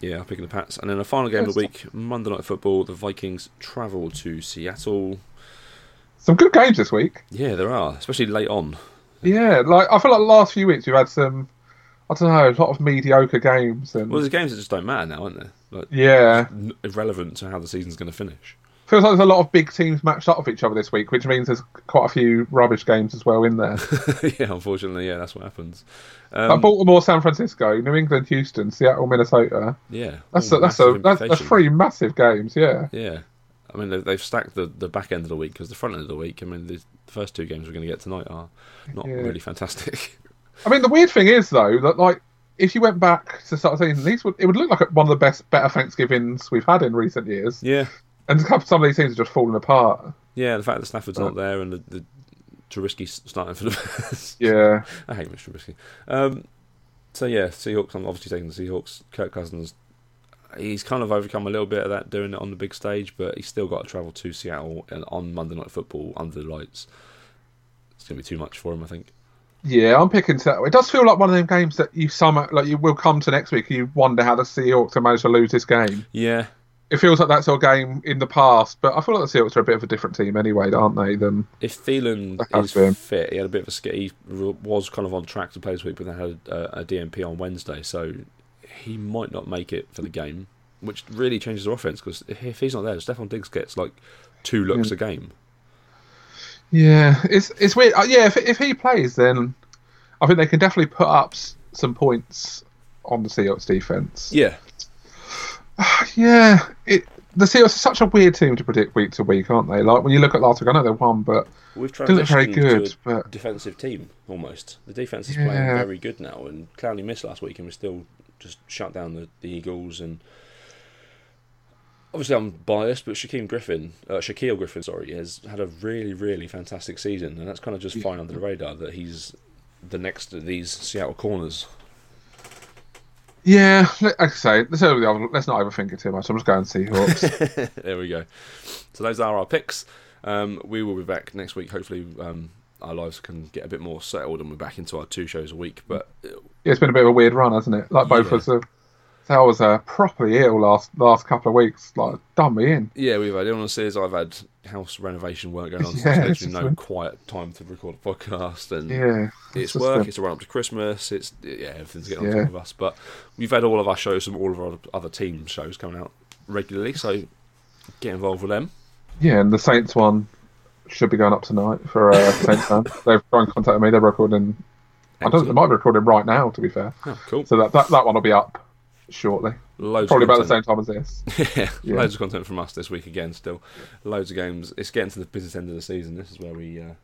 yeah, I'm picking the Pats, and then the final game of the week, Monday Night Football. The Vikings travel to Seattle. Some good games this week. Yeah, there are, especially late on. Yeah, like I feel like the last few weeks we've had some, I don't know, a lot of mediocre games and Well, there's games that just don't matter now, aren't there? Like, yeah, irrelevant to how the season's going to finish. feels like there's a lot of big teams matched up with each other this week, which means there's quite a few rubbish games as well in there. yeah, unfortunately, yeah, that's what happens. like Um, Baltimore, San Francisco, New England, Houston, Seattle, Minnesota. yeah, That's a, that's a that's, that's three massive games. Yeah, Yeah. I mean, they've, they've stacked the, the back end of the week because the front end of the week, I mean, the first two games we're going to get tonight are not Yeah. really fantastic. I mean the weird thing is though that like if you went back to start the season, these would it would look like one of the best, better Thanksgivings we've had in recent years, yeah. and some of these teams are just falling apart. Yeah, the fact that Stafford's not there and the, the Trubisky starting for the Bears. Yeah, I hate Mr. Trubisky. Um, so yeah, Seahawks. I'm obviously taking the Seahawks. Kirk Cousins. He's kind of overcome a little bit of that doing it on the big stage, but he's still got to travel to Seattle and on Monday Night Football under the lights. It's going to be too much for him, I think. yeah, I'm picking Seattle. It does feel like one of them games that you summer like you will come to next week. and You wonder how the Seahawks have managed to lose this game. Yeah, It feels like that sort of game in the past, but I feel like the Seahawks are a bit of a different team anyway, aren't they? Than if Thielen is been. fit, he had a bit of a skit. He was kind of on track to play this week, but then had a, a DNP on Wednesday, so he might not make it for the game, which really changes their offense because if he's not there, Stefon Diggs gets like two looks a game. Yeah, it's it's weird. Uh, yeah, if if he plays, then I think they can definitely put up s- some points on the Seahawks defense. Yeah, Yeah, it the Seahawks are such a weird team to predict week to week, aren't they? Like when you look at last week, I know they won, but we've Didn't look very good, but- defensive team almost. The defense is Yeah. playing very good now, and Clowney missed last week, and we still just shut down the, the Eagles. And obviously, I'm biased, but Shaquem Griffin, uh, Shaquill Griffin, sorry, has had a really, really fantastic season, and that's kind of just flying under the radar that he's the next of these Seattle corners. yeah, like I say, let's, not- let's not overthink it too much. I'm just going Seahawks. there we go. So those are our picks. Um, we will be back next week. Hopefully, um, our lives can get a bit more settled, and we're back into our two shows a week. But yeah, it's been a bit of a weird run, hasn't it? Like both Yeah. of us have. So I was uh, properly ill last last couple of weeks. Like done me in. Yeah, we've had illnesses. I've had house renovation work going on. So Yeah, there's it's literally just no been- quiet time to record a podcast. And Yeah, it's just work. been- It's a run up to Christmas. It's yeah, everything's getting on Yeah. top of us. But we've had all of our shows from all of our other team shows coming out regularly. So get involved with them. Yeah, and the Saints one should be going up tonight for uh, Saints fan. They've tried and contacted me. They're recording. I don't. They might be recording right now. To be fair, Oh, cool. so that that, that one will be up shortly. Loads Probably about the same time as this. yeah, Yeah. loads of content from us this week again. Still, loads of games. It's getting to the business end of the season. This is where we. Uh,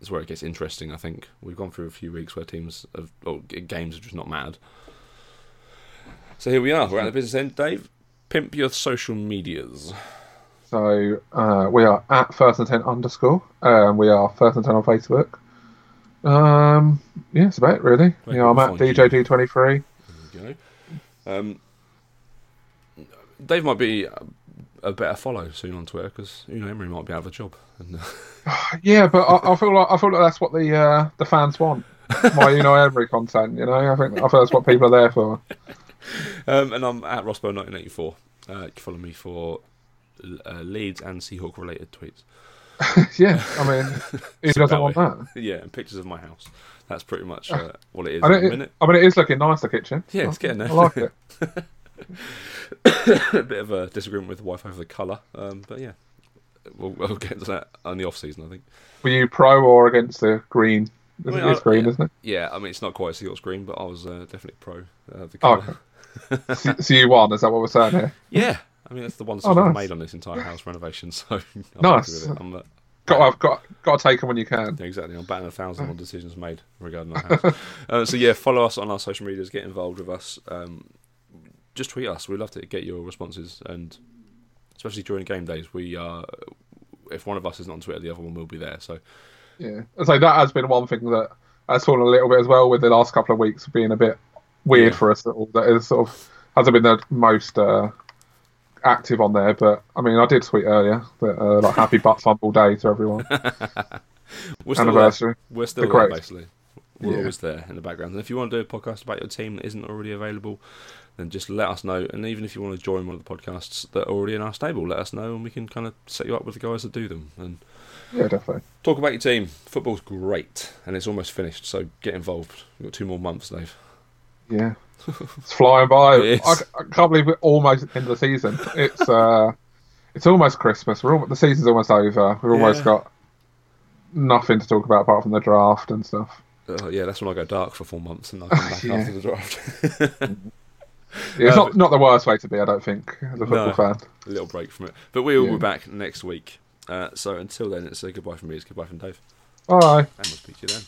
this is where it gets interesting. I think we've gone through a few weeks where teams have, or games are just not mad. So here we are. We're at the business end. Dave, pimp your social medias. So uh, we are at first and ten underscore. Um, we are first and ten on Facebook. Um, yeah, that's about it really. Where Yeah, I'm at we find you? DJG23. There you go. Um, Dave might be a, a better follow soon on Twitter because you know Emery might be out of a job. And, uh, Yeah, but I, I feel like I feel like that's what the uh, the fans want. My you know every content. You know, I think I feel that's what people are there for. Um, and I'm at Rosbo1984. Uh, you can follow me for uh, Leeds and Seahawk related tweets. yeah, I mean, who doesn't want that? Yeah, and pictures of my house. That's pretty much uh, what it is I, mean, minute. I mean, it is looking nice. The kitchen. Yeah, it's getting there. I like it. a bit of a disagreement with the wife over the colour, um, but yeah, we'll, we'll get into that on the off season, I think. Were you pro or against the green? I mean, it's I- green, yeah. isn't it? Yeah, I mean it's not quite a Seahawks green, but I was uh, definitely pro uh, the Oh, colour. okay. so, so you won? Is that what we're saying here? Yeah, I mean that's the one Oh, decision I've nice. made on this entire house renovation. So I'm Nice. happy with it. I'm, uh, Got, I've got, got to take them when you can. Yeah, exactly. I'm batting a thousand on decisions made regarding our house. uh, so yeah, follow us on our social medias. Get involved with us. Um, just tweet us. We'd love to get your responses, and especially during game days, we are. If one of us is not on Twitter, the other one will be there. So Yeah, so that has been one thing that has fallen a little bit as well with the last couple of weeks being a bit weird Yeah. for us. All that is sort of hasn't been the most uh, active on there, but I mean, I did tweet earlier that uh, like happy butt fumble day to everyone. we're still Anniversary. there. We're still The there, basically. We're Yeah. always there in the background. And if you want to do a podcast about your team that isn't already available, then just let us know. And even if you want to join one of the podcasts that are already in our stable, let us know, and we can kind of set you up with the guys that do them. And Yeah, definitely. talk about your team. Football's great, and it's almost finished. So get involved. We've got two more months, Dave. Yeah, it's flying by. It. I, I can't believe we're almost at the end of the season. It's uh, it's almost Christmas. We're all, the season's almost over. We've almost Yeah. got nothing to talk about apart from the draft and stuff. Uh, yeah, that's when I go dark for four months, and I come back Yeah. after the draft. Yeah, it's not not the worst way to be, I don't think, as a football No. fan. a little break from it. But we will Yeah. be back next week. Uh, so until then, it's a goodbye from me. It's goodbye from Dave, Bye. and we'll speak to you then.